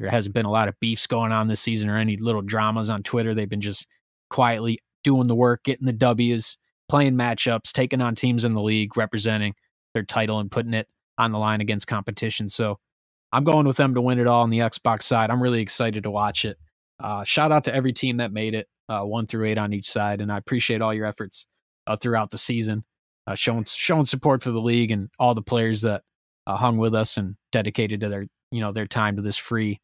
There hasn't been a lot of beefs going on this season or any little dramas on Twitter. They've been just quietly doing the work, getting the W's, playing matchups, taking on teams in the league, representing their title and putting it on the line against competition. So I'm going with them to win it all on the Xbox side. I'm really excited to watch it. Uh, shout out to every team that made it, uh, one through eight on each side, and I appreciate all your efforts uh, throughout the season, uh, showing showing support for the league and all the players that uh, hung with us and dedicated to their you know their time to this free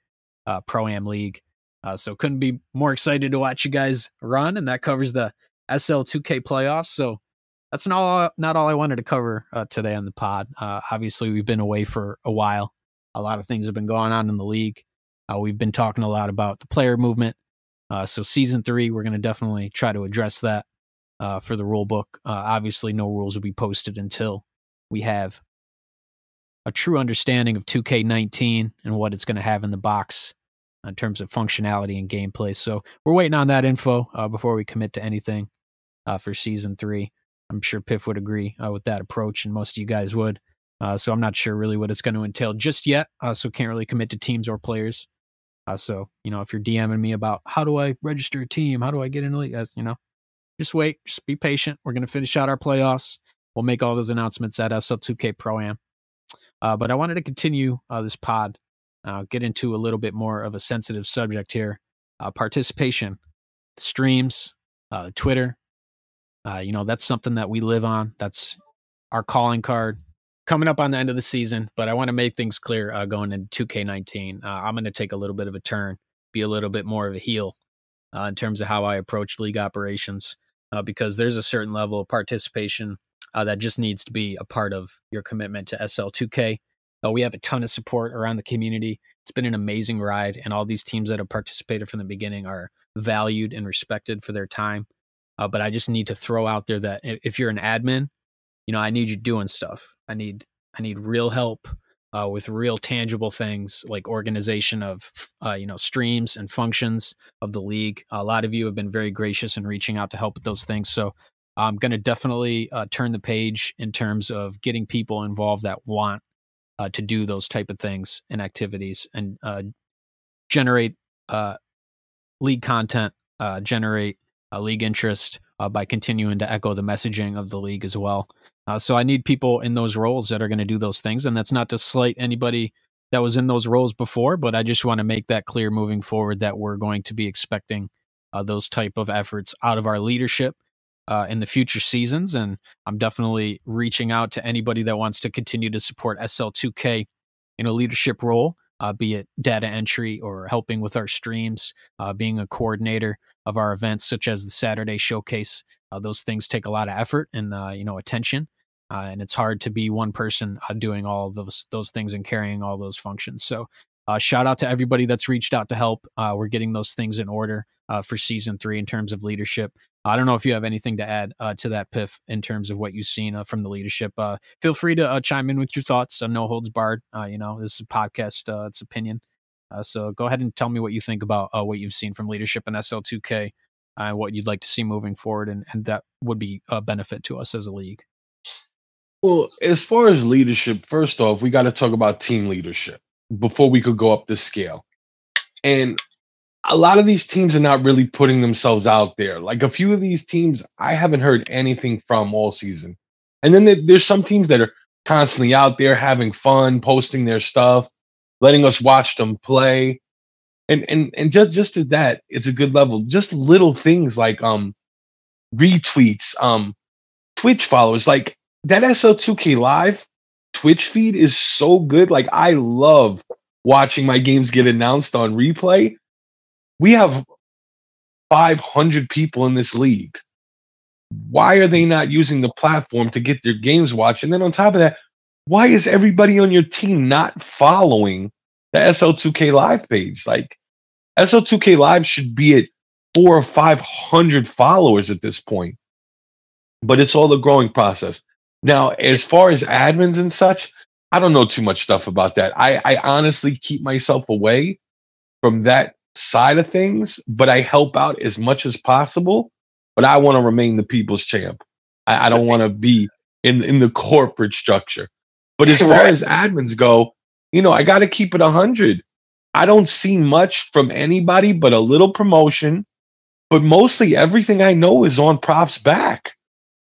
uh, pro am league. Uh, so couldn't be more excited to watch you guys run, and that covers the SL2K playoffs. So that's not all, not all I wanted to cover uh, today on the pod. Uh, obviously, we've been away for a while. A lot of things have been going on in the league. Uh, we've been talking a lot about the player movement. Uh, so season three, we're going to definitely try to address that uh, for the rule book. Uh, obviously, no rules will be posted until we have a true understanding of 2K19 and what it's going to have in the box in terms of functionality and gameplay. So we're waiting on that info uh, before we commit to anything uh, for season three. I'm sure Piff would agree with that approach, and most of you guys would. so I'm not sure really what it's going to entail just yet. so can't really commit to teams or players. Uh, so, you know, if you're DMing me about how do I register a team, how do I get in the league, you know, just wait, just be patient. We're going to finish out our playoffs. We'll make all those announcements at SL2K Pro Am. Uh, but I wanted to continue uh, this pod, uh, get into a little bit more of a sensitive subject here uh, participation, streams, uh, Twitter. you know, that's something that we live on. That's our calling card coming up on the end of the season, but I want to make things clear uh, going into 2K19. Uh, I'm going to take a little bit of a turn, be a little bit more of a heel uh, in terms of how I approach league operations, uh, because there's a certain level of participation uh, that just needs to be a part of your commitment to SL2K. Uh, we have a ton of support around the community. It's been an amazing ride, and all these teams that have participated from the beginning are valued and respected for their time. but I just need to throw out there that if you're an admin you know, I need you doing stuff. I need I need real help uh, with real tangible things like organization of uh, you know streams and functions of the league. A lot of you have been very gracious in reaching out to help with those things. So I'm going to definitely uh, turn the page in terms of getting people involved that want uh, to do those type of things and activities and uh, generate uh, league content, generate league interest by continuing to echo the messaging of the league as well. Uh, so I need people in those roles that are going to do those things. And that's not to slight anybody that was in those roles before, but I just want to make that clear moving forward that we're going to be expecting uh, those type of efforts out of our leadership uh, in the future seasons. And I'm definitely reaching out to anybody that wants to continue to support SL2K in a leadership role. Uh, be it data entry or helping with our streams, uh, being a coordinator of our events, such as the Saturday Showcase. Uh, those things take a lot of effort and uh, you know attention. Uh, and it's hard to be one person doing all those those things and carrying all those functions. So, uh, shout out to everybody that's reached out to help. Uh, we're getting those things in order uh, for season three in terms of leadership. I don't know if you have anything to add uh, to that, Piff, in terms of what you've seen uh, from the leadership. Uh, feel free to uh, chime in with your thoughts. no holds barred. you know, this is a podcast; it's opinion. so go ahead and tell me what you think about what you've seen from leadership in SL2K uh, what you'd like to see moving forward, and, and that would be a benefit to us as a league. Well, as far as leadership, first off, we got to talk about team leadership before we could go up the scale. And a lot of these teams are not really putting themselves out there. Like a few of these teams, I haven't heard anything from all season. And then there's some teams that are constantly out there having fun, posting their stuff, letting us watch them play. And and and just just as that, it's a good level. Just little things like um retweets, um Twitch followers, like that SL2K live Twitch feed is so good. Like I love watching my games get announced on replay. We have 500 people in this league. Why are they not using the platform to get their games watched? And then on top of that, why is everybody on your team not following the SL2K live page? Like SL2K live should be at four or 500 followers at this point, but it's all a growing process. Now, as far as admins and such, I don't know too much stuff about that. I, I honestly keep myself away from that side of things, but I help out as much as possible. But I want to remain the people's champ. I, I don't want to be in in the corporate structure. But as far as admins go, you know, I got to keep it a hundred. I don't see much from anybody but a little promotion. But mostly everything I know is on Prof's back.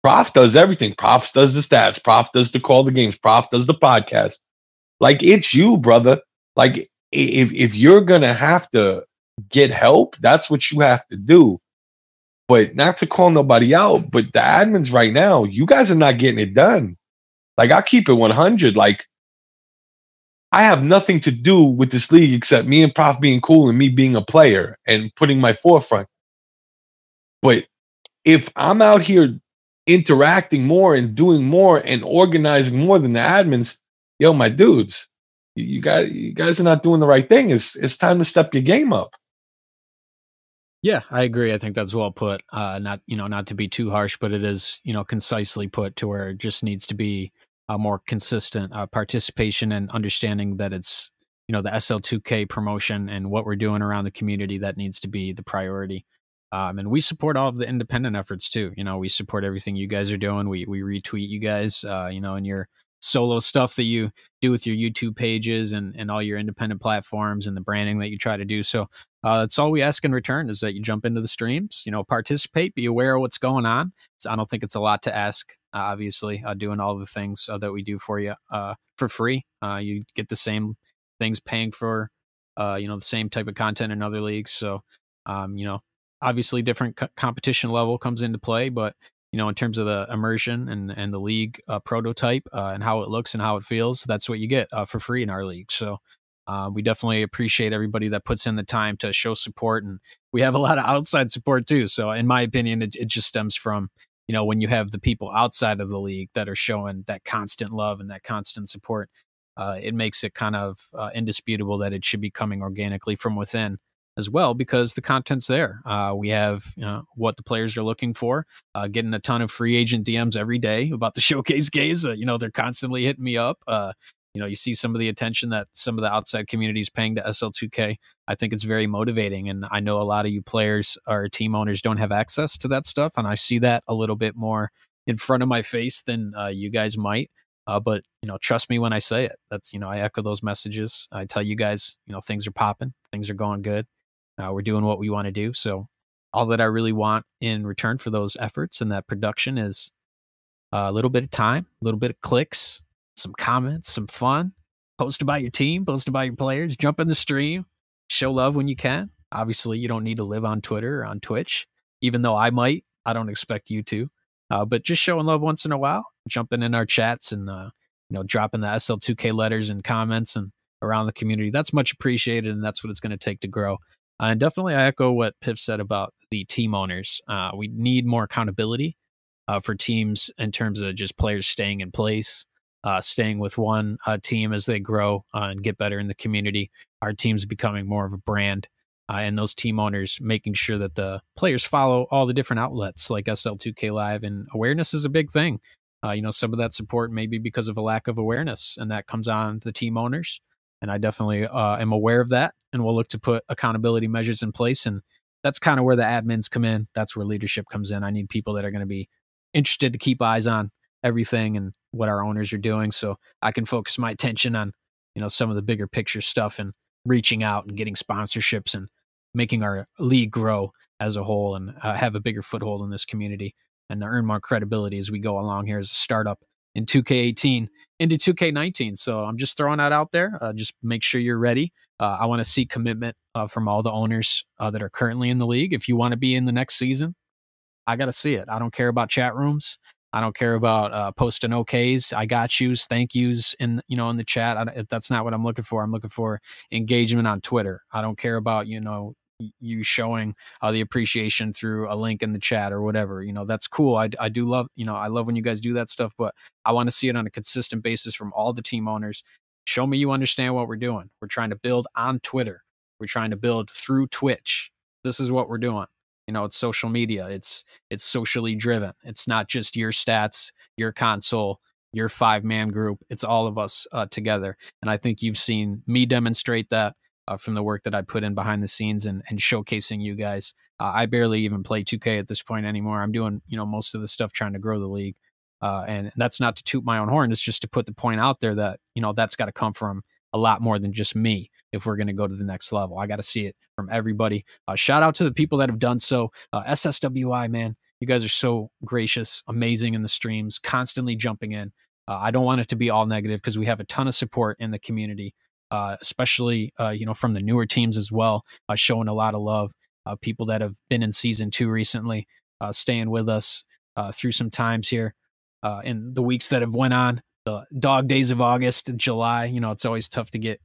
Prof does everything. Prof does the stats. Prof does the call the games. Prof does the podcast. Like it's you, brother. Like if if you're gonna have to get help, that's what you have to do. But not to call nobody out, but the admins right now, you guys are not getting it done. Like I keep it 100. Like I have nothing to do with this league except me and Prof being cool and me being a player and putting my forefront. But if I'm out here interacting more and doing more and organizing more than the admins, yo, my dudes, you, guys, you guys are not doing the right thing. It's it's time to step your game up. Yeah, I agree. I think that's well put. Uh, not you know not to be too harsh, but it is you know concisely put to where it just needs to be a more consistent uh, participation and understanding that it's you know the SL2K promotion and what we're doing around the community that needs to be the priority. Um, and we support all of the independent efforts too. You know, we support everything you guys are doing. We we retweet you guys. Uh, you know, in your solo stuff that you do with your YouTube pages and and all your independent platforms and the branding that you try to do. So uh, that's all we ask in return is that you jump into the streams. You know, participate, be aware of what's going on. So I don't think it's a lot to ask. Uh, obviously, uh, doing all the things uh, that we do for you uh, for free. You get the same things paying for. you know the same type of content in other leagues. So, um, you know, obviously different co- competition level comes into play, but you know, in terms of the immersion and and the league uh, prototype uh, and how it looks and how it feels, that's what you get uh, for free in our league. So. Uh, we definitely appreciate everybody that puts in the time to show support, and we have a lot of outside support too. So, in my opinion, it, it just stems from you know when you have the people outside of the league that are showing that constant love and that constant support, uh, it makes it kind of uh, indisputable that it should be coming organically from within as well because the content's there. Uh, we have you know, what the players are looking for. Uh, getting a ton of free agent DMs every day about the showcase gaze. Uh, you know, they're constantly hitting me up. Uh, you know, you see some of the attention that some of the outside community is paying to SL2K. I think it's very motivating, and I know a lot of you players or team owners don't have access to that stuff, and I see that a little bit more in front of my face than uh, you guys might. Uh, but you know, trust me when I say it. That's you know, I echo those messages. I tell you guys, you know, things are popping, things are going good. Uh, we're doing what we want to do. So all that I really want in return for those efforts and that production is a little bit of time, a little bit of clicks, some comments, some fun. Post about your team, post about your players, jump in the stream, show love when you can. Obviously, you don't need to live on Twitter or on Twitch, even though I might. I don't expect you to, uh, but just showing love once in a while, jumping in our chats and uh, you know dropping the SL2K letters and comments and around the community. That's much appreciated, and that's what it's going to take to grow. Uh, and definitely, I echo what Piff said about the team owners. Uh, we need more accountability uh, for teams in terms of just players staying in place, uh, staying with one uh, team as they grow uh, and get better in the community. Our team's becoming more of a brand, and those team owners making sure that the players follow all the different outlets like SL2K Live. And awareness is a big thing. you know, some of that support may be because of a lack of awareness, and that comes on the team owners and I definitely uh, am aware of that, and we'll look to put accountability measures in place and that's kind of where the admins come in. That's where leadership comes in. I need people that are going to be interested to keep eyes on everything and what our owners are doing so I can focus my attention on, you know, some of the bigger picture stuff and reaching out and getting sponsorships and making our league grow as a whole and uh, have a bigger foothold in this community and earn more credibility as we go along here as a startup in 2K18 into 2K19. So I'm just throwing that out there. Uh, just make sure you're ready. Uh, I want to see commitment uh, from all the owners uh, that are currently in the league. If you want to be in the next season, I got to see it. I don't care about chat rooms. I don't care about uh, posting OKs. I got yous, thank yous in you know in the chat. I, that's not what I'm looking for. I'm looking for engagement on Twitter. I don't care about you know you showing uh, the appreciation through a link in the chat or whatever. You know, that's cool. I, I do love, you know, I love when you guys do that stuff, but I want to see it on a consistent basis from all the team owners. Show me you understand what we're doing. We're trying to build on Twitter. We're trying to build through Twitch. This is what we're doing. You know, it's social media. It's it's socially driven. It's not just your stats, your console, your five man group. It's all of us uh, together. And I think you've seen me demonstrate that uh, from the work that I put in behind the scenes and, and showcasing you guys. Uh, I barely even play 2K at this point anymore. I'm doing, you know, most of the stuff trying to grow the league. Uh, and that's not to toot my own horn. It's just to put the point out there that, you know, that's got to come from a lot more than just me if we're going to go to the next level. I got to see it from everybody. Uh, shout out to the people that have done so. Uh, SSWI, man, you guys are so gracious, amazing in the streams, constantly jumping in. Uh, I don't want it to be all negative because we have a ton of support in the community uh, especially uh, you know from the newer teams as well, uh, showing a lot of love. Uh, people that have been in season two recently, uh, staying with us uh, through some times here in the weeks that have went on. The dog days of August and July, you know, it's always tough to get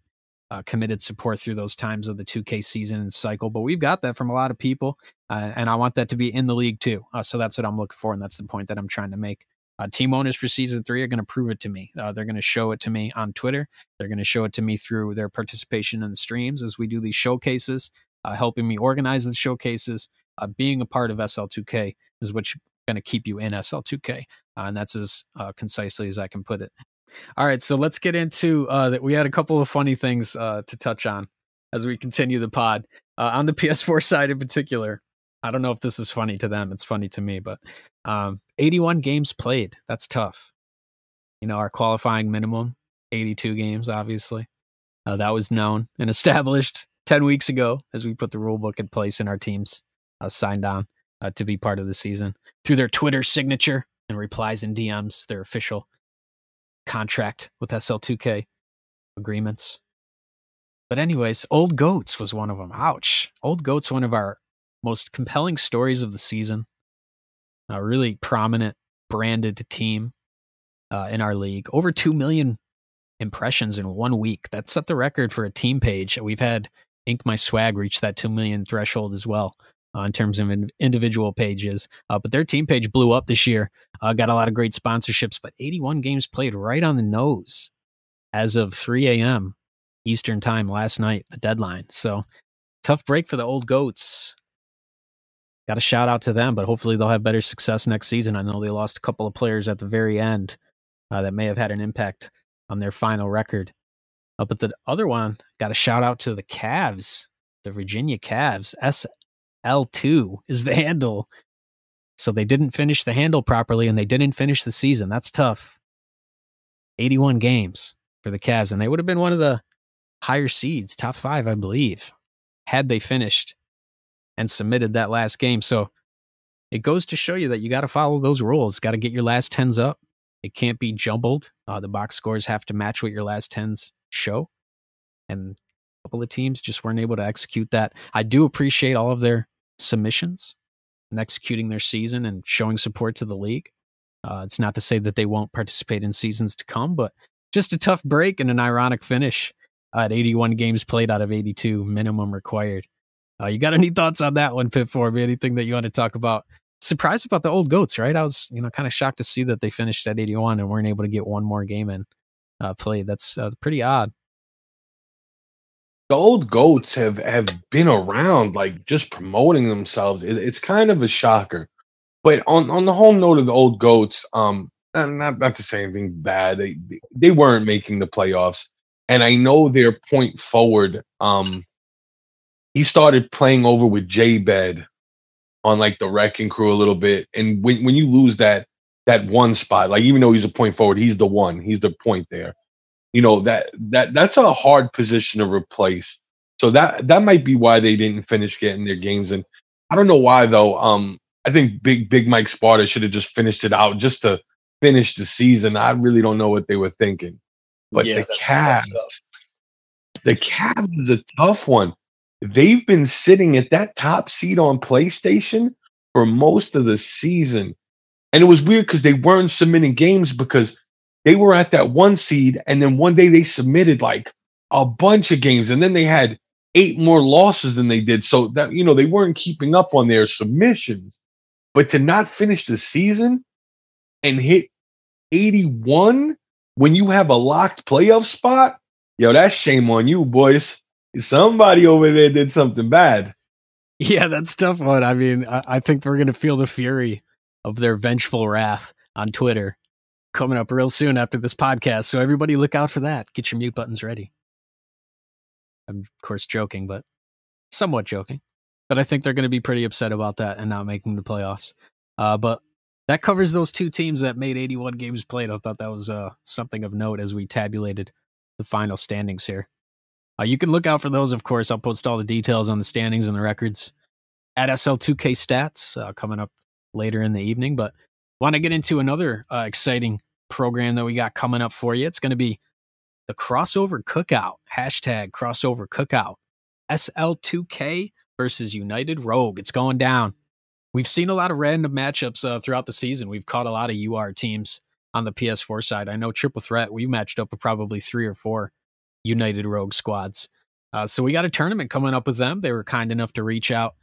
committed support through those times of the 2K season and cycle, but we've got that from a lot of people, and I want that to be in the league too. so that's what I'm looking for, and that's the point that I'm trying to make. Uh, team owners for season three are going to prove it to me. Uh, they're going to show it to me on Twitter. They're going to show it to me through their participation in the streams as we do these showcases, uh, helping me organize the showcases. Uh, being a part of SL2K is what's going to keep you in SL2K. Uh, and that's as uh, concisely as I can put it. All right, so let's get into that. We had a couple of funny things to touch on as we continue the pod. on the PS4 side in particular, I don't know if this is funny to them. It's funny to me, but um, 81 games played. That's tough. You know, our qualifying minimum, 82 games, obviously. Uh, that was known and established 10 weeks ago as we put the rule book in place and our teams uh, signed on uh, to be part of the season through their Twitter signature and replies and DMs, their official contract with SL2K agreements. But, anyways, Old Goats was one of them. Ouch. Old Goats, one of our most compelling stories of the season. A really prominent branded team uh, in our league. Over 2 million impressions in one week. That set the record for a team page. We've had Ink My Swag reach that 2 million threshold as well. Uh, in terms of in individual pages. Uh, but their team page blew up this year. Uh, got a lot of great sponsorships, but 81 games played right on the nose as of 3 a.m. Eastern time last night, the deadline. So tough break for the old goats got a shout out to them, but hopefully they'll have better success next season. I know they lost a couple of players at the very end uh, that may have had an impact on their final record. Uh, but the other one got a shout out to the Cavs, the Virginia Cavs. SL2 is the handle. So they didn't finish the handle properly and they didn't finish the season. That's tough. 81 games for the Cavs, and they would have been one of the higher seeds, top five, I believe, had they finished and submitted that last game. So it goes to show you that you got to follow those rules. Got to get your last tens up. It can't be jumbled. Uh, the box scores have to match what your last tens show. And a couple of teams just weren't able to execute that. I do appreciate all of their submissions and executing their season and showing support to the league. Uh, it's not to say that they won't participate in seasons to come, but just a tough break and an ironic finish at 81 games played out of 82 minimum required. Uh, you got any thoughts on that one, Piff For me? Anything that you want to talk about? Surprised about the old goats, right? I was, you know, kind of shocked to see that they finished at 81 and weren't able to get one more game in uh, played. That's uh, pretty odd. The old goats have have been around, like just promoting themselves. It, it's kind of a shocker. But on on the whole note of the old goats, um, not not to say anything bad, they they weren't making the playoffs, and I know their point forward, um, he started playing over with J Bed on like the wrecking crew a little bit. And when when you lose that that one spot, like even though he's a point forward, he's the one, he's the point there. You know that that that's a hard position to replace. So that that might be why they didn't finish getting their games. And I don't know why though. Um, I think Big Big Mike Sparta should have just finished it out just to finish the season. I really don't know what they were thinking. But Yeah, the Cavs, the Cavs is a tough one. They've been sitting at that top seed on PlayStation for most of the season. And it was weird because they weren't submitting games because they were at that one seed. And then one day they submitted like a bunch of games. And then they had eight more losses than they did. So that, you know, they weren't keeping up on their submissions. But to not finish the season and hit 81 when you have a locked playoff spot, yo, that's shame on you, boys. Somebody over there did something bad. Yeah, that's tough one. I mean, I, I think we're gonna feel the fury of their vengeful wrath on Twitter coming up real soon after this podcast. So everybody look out for that. Get your mute buttons ready. I'm of course joking, but somewhat joking. But I think they're gonna be pretty upset about that and not making the playoffs. Uh, but that covers those two teams that made 81 games played. I thought that was uh, something of note as we tabulated the final standings here. Uh, you can look out for those, of course. I'll post all the details on the standings and the records at SL2K Stats uh, coming up later in the evening. But want to get into another uh, exciting program that we got coming up for you. It's going to be the crossover cookout. Hashtag crossover cookout. SL2K versus United Rogue. It's going down. We've seen a lot of random matchups uh, throughout the season. We've caught a lot of UR teams on the PS4 side. I know Triple Threat, we matched up with probably three or four United Rogue squads. Uh, so we got a tournament coming up with them. They were kind enough to reach out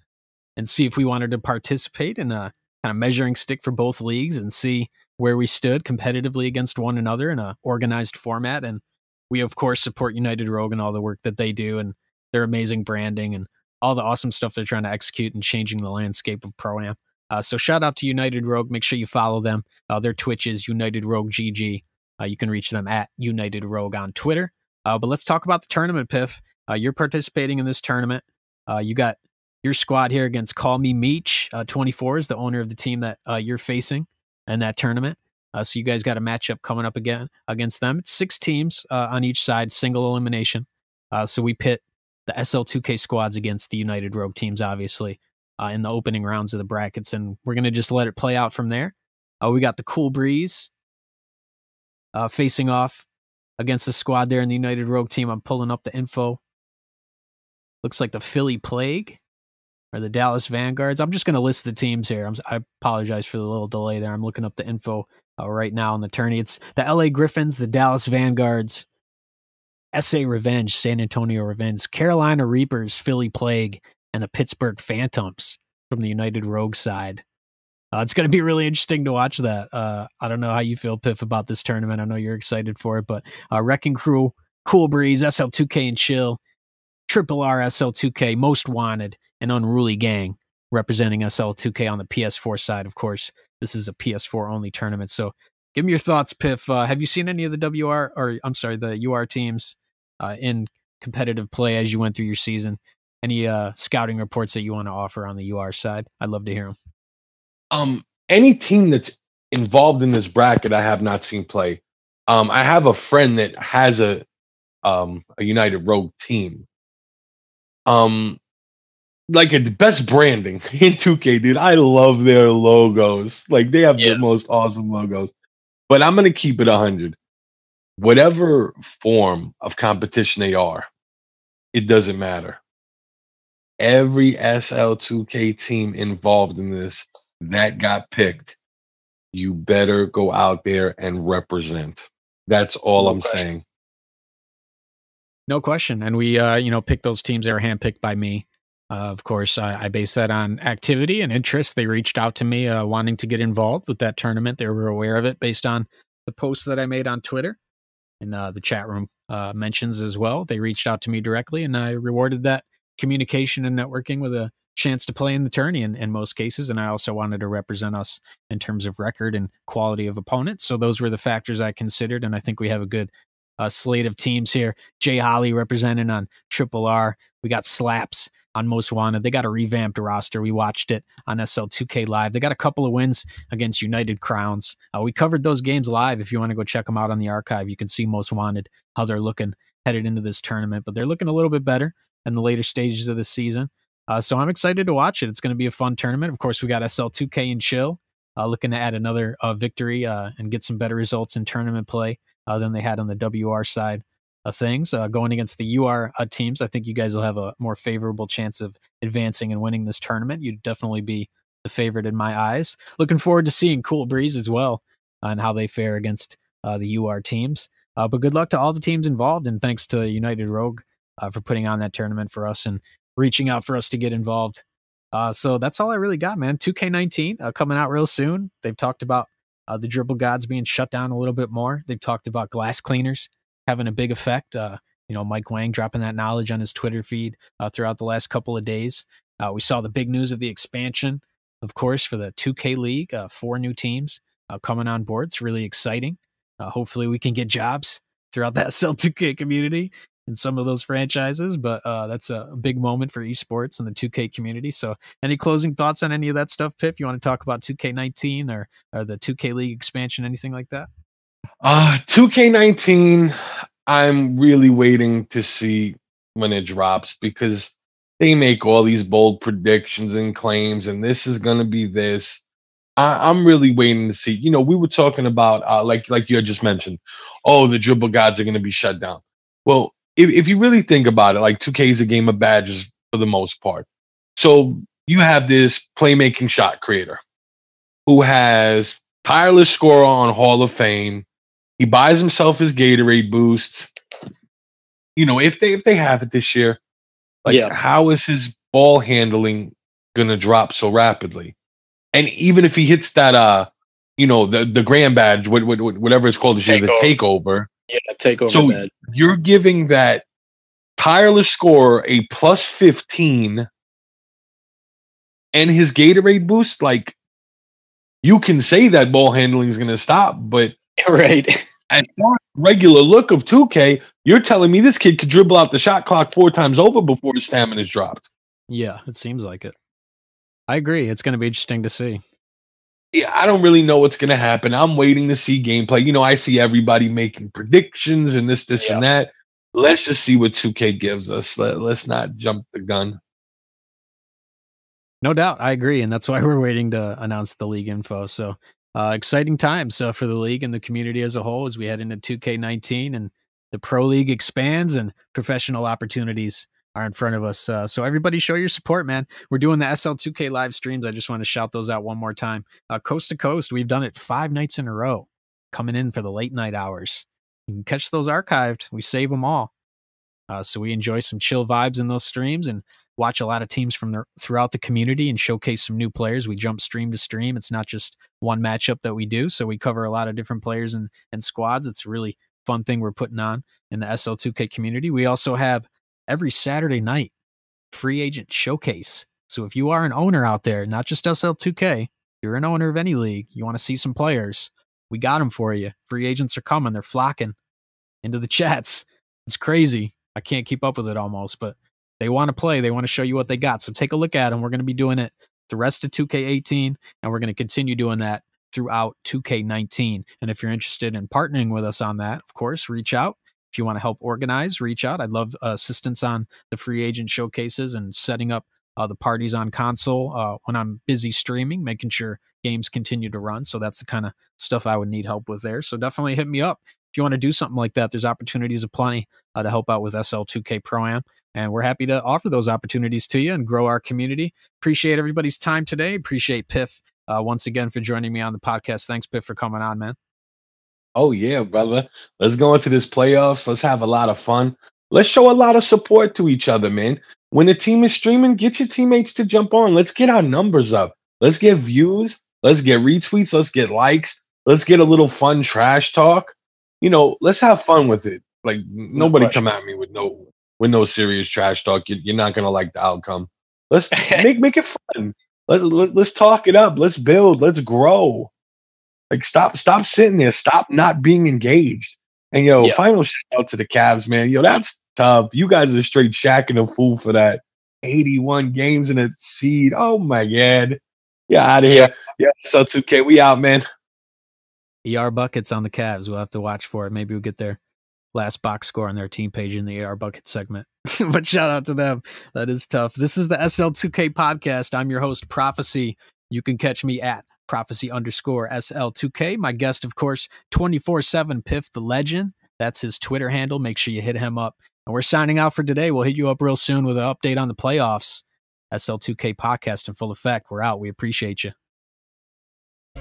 and see if we wanted to participate in a kind of measuring stick for both leagues and see where we stood competitively against one another in a organized format. And we of course support United Rogue and all the work that they do and their amazing branding and all the awesome stuff they're trying to execute and changing the landscape of pro am. Uh, so shout out to United Rogue. Make sure you follow them. Uh, their Twitch is United Rogue GG. Uh, you can reach them at United Rogue on Twitter. Uh, but let's talk about the tournament, Piff. Uh, you're participating in this tournament. Uh, you got your squad here against Call Me Meech. Uh, 24 is the owner of the team that uh, you're facing in that tournament. Uh, so you guys got a matchup coming up again against them. It's six teams uh, on each side, single elimination. Uh, so we pit the SL2K squads against the United Rogue teams, obviously, in the opening rounds of the brackets, and we're gonna just let it play out from there. Uh, we got the Cool Breeze uh, facing off against the squad there in the United Rogue team. I'm pulling up the info. Looks like the Philly Plague or the Dallas Vanguards. I'm just going to list the teams here. I'm, I apologize for the little delay there. I'm looking up the info uh, right now on the tourney. It's the LA Griffins, the Dallas Vanguards, SA Revenge, San Antonio Revenge, Carolina Reapers, Philly Plague, and the Pittsburgh Phantoms from the United Rogue side. Uh, it's going to be really interesting to watch that. Uh, I don't know how you feel, Piff, about this tournament. I know you're excited for it, but uh, Wrecking Crew, Cool Breeze, SL2K and Chill, Triple R SL2K, Most Wanted, and Unruly Gang representing SL2K on the PS4 side. Of course, this is a PS4 only tournament. So give me your thoughts, Piff. Uh, have you seen any of the WR, or I'm sorry, the UR teams uh, in competitive play as you went through your season? Any uh, scouting reports that you want to offer on the UR side? I'd love to hear them. Um, any team that's involved in this bracket, I have not seen play. Um, I have a friend that has a um a United Rogue team. Um, like a, the best branding in 2K, dude. I love their logos. Like they have Yeah. the most awesome logos. But I'm gonna keep it hundred. Whatever form of competition they are, it doesn't matter. Every SL2K team involved in this that got picked, you better go out there and represent. That's all No I'm question. saying. No question. And we, uh, you know, picked those teams that were handpicked by me. Uh, of course, I, I base that on activity and interest. They reached out to me uh, wanting to get involved with that tournament. They were aware of it based on the posts that I made on Twitter and uh, the chat room uh, mentions as well. They reached out to me directly, and I rewarded that communication and networking with a chance to play in the tourney in, in most cases. And I also wanted to represent us in terms of record and quality of opponents. So those were the factors I considered, and I think we have a good uh, slate of teams here. Jay Holly representing on Triple R. We got Slaps on Most Wanted. They got a revamped roster. We watched it on SL2K Live. They got a couple of wins against United Crowns. Uh, we covered those games live. If you want to go check them out on the archive, you can see Most Wanted, how they're looking headed into this tournament. But they're looking a little bit better in the later stages of the season. Uh, so I'm excited to watch it. It's going to be a fun tournament. Of course, we got SL2K and Chill uh, looking to add another uh, victory uh, and get some better results in tournament play uh, than they had on the WR side of things. Uh, going against the UR teams, I think you guys will have a more favorable chance of advancing and winning this tournament. You'd definitely be the favorite in my eyes. Looking forward to seeing Cool Breeze as well and how they fare against the UR teams. But good luck to all the teams involved, and thanks to United Rogue for putting on that tournament for us and reaching out for us to get involved. Uh, so that's all I really got, man. 2K19 coming out real soon. They've talked about the dribble gods being shut down a little bit more. They've talked about glass cleaners having a big effect. Uh, you know, Mike Wang dropping that knowledge on his Twitter feed uh, throughout the last couple of days. Uh, we saw the big news of the expansion, of course, for the 2K League. Uh, four new teams uh, coming on board. It's really exciting. Uh, hopefully, we can get jobs throughout that SL2K community in some of those franchises. But that's a big moment for esports and the 2K community. So, any closing thoughts on any of that stuff, Piff? You want to talk about 2K19 or, or the 2K League expansion, anything like that? Uh 2K19, I'm really waiting to see when it drops because they make all these bold predictions and claims, and this is gonna be this. I, am really waiting to see. You know, we were talking about uh, like like you had just mentioned. Oh, the dribble gods are gonna be shut down. Well, if, if you really think about it, like 2K is a game of badges for the most part. So you have this playmaking shot creator who has tireless scorer on Hall of Fame, he buys himself his Gatorade boosts. You know, if they if they have it this year, like yeah. how is his ball handling gonna drop so rapidly? And even if he hits that uh you know, the the grand badge, what, what, whatever it's called, take the takeover. Yeah, takeover. So badge. you're giving that tireless score a plus fifteen and his Gatorade boost, like you can say that ball handling is going to stop, but right as far as regular look of 2K, you're telling me this kid could dribble out the shot clock four times over before his stamina is dropped. Yeah, it seems like it. I agree. It's going to be interesting to see. Yeah, I don't really know what's going to happen. I'm waiting to see gameplay. You know, I see everybody making predictions and this, this, yeah. and that. Let's just see what 2K gives us. Let, let's not jump the gun. No doubt. I agree. And that's why we're waiting to announce the league info. So uh, exciting times uh, for the league and the community as a whole as we head into 2K19 and the pro league expands and professional opportunities are in front of us. Uh, so everybody show your support, man. We're doing the SL2K live streams. I just want to shout those out one more time. Uh, coast to coast, we've done it five nights in a row, coming in for the late night hours. You can catch those archived. We save them all. Uh, so we enjoy some chill vibes in those streams and watch a lot of teams from the, throughout the community and showcase some new players. We jump stream to stream. It's not just one matchup that we do. So we cover a lot of different players and, and squads. It's a really fun thing we're putting on in the SL2K community. We also have every Saturday night free agent showcase. So if you are an owner out there, not just SL2K, you're an owner of any league, you want to see some players, we got them for you. Free agents are coming. They're flocking into the chats. It's crazy. I can't keep up with it almost, but they want to play. They want to show you what they got. So take a look at them. We're going to be doing it the rest of 2K18, and we're going to continue doing that throughout 2K19. And if you're interested in partnering with us on that, of course, reach out. If you want to help organize, reach out. I'd love uh, assistance on the free agent showcases and setting up uh, the parties on console uh, when I'm busy streaming, making sure games continue to run. So that's the kind of stuff I would need help with there. So definitely hit me up if you want to do something like that. There's opportunities aplenty uh, to help out with SL2K Pro Am. And we're happy to offer those opportunities to you and grow our community. Appreciate everybody's time today. Appreciate Piff uh, once again for joining me on the podcast. Thanks, Piff, for coming on, man. Oh, yeah, brother. Let's go into this playoffs. Let's have a lot of fun. Let's show a lot of support to each other, man. When the team is streaming, get your teammates to jump on. Let's get our numbers up. Let's get views. Let's get retweets. Let's get likes. Let's get a little fun trash talk. You know, let's have fun with it. Like nobody come at me with no with no serious trash talk, you're not gonna like the outcome. Let's make make it fun. Let's, let's let's talk it up. Let's build. Let's grow. Like stop stop sitting there. Stop not being engaged. And yo, yeah. final shout out to the Cavs, man. Yo, that's tough. You guys are straight shacking a fool for that. 81 games in a seed. Oh my god. Yeah, out of here. Yeah, so 2K, we out, man. ER buckets on the Cavs. We'll have to watch for it. Maybe we'll get their last box score on their team page in the ER bucket segment. but shout out to them. That is tough. This is the SL2K podcast. I'm your host, Prophecy. You can catch me at prophecy underscore SL2K. My guest, of course, 24 7 Piff the Legend. That's his Twitter handle. Make sure you hit him up. And we're signing out for today. We'll hit you up real soon with an update on the playoffs. SL2K podcast in full effect. We're out. We appreciate you.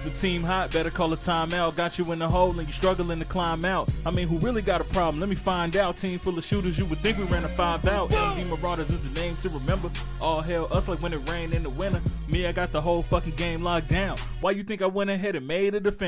The team hot, better call a timeout. Got you in the hole and you struggling to climb out. I mean, who really got a problem? Let me find out. Team full of shooters, you would think we ran a five out. MD Marauders is the name to remember. All hell, us like when it rained in the winter. Me, I got the whole fucking game locked down. Why you think I went ahead and made a defender?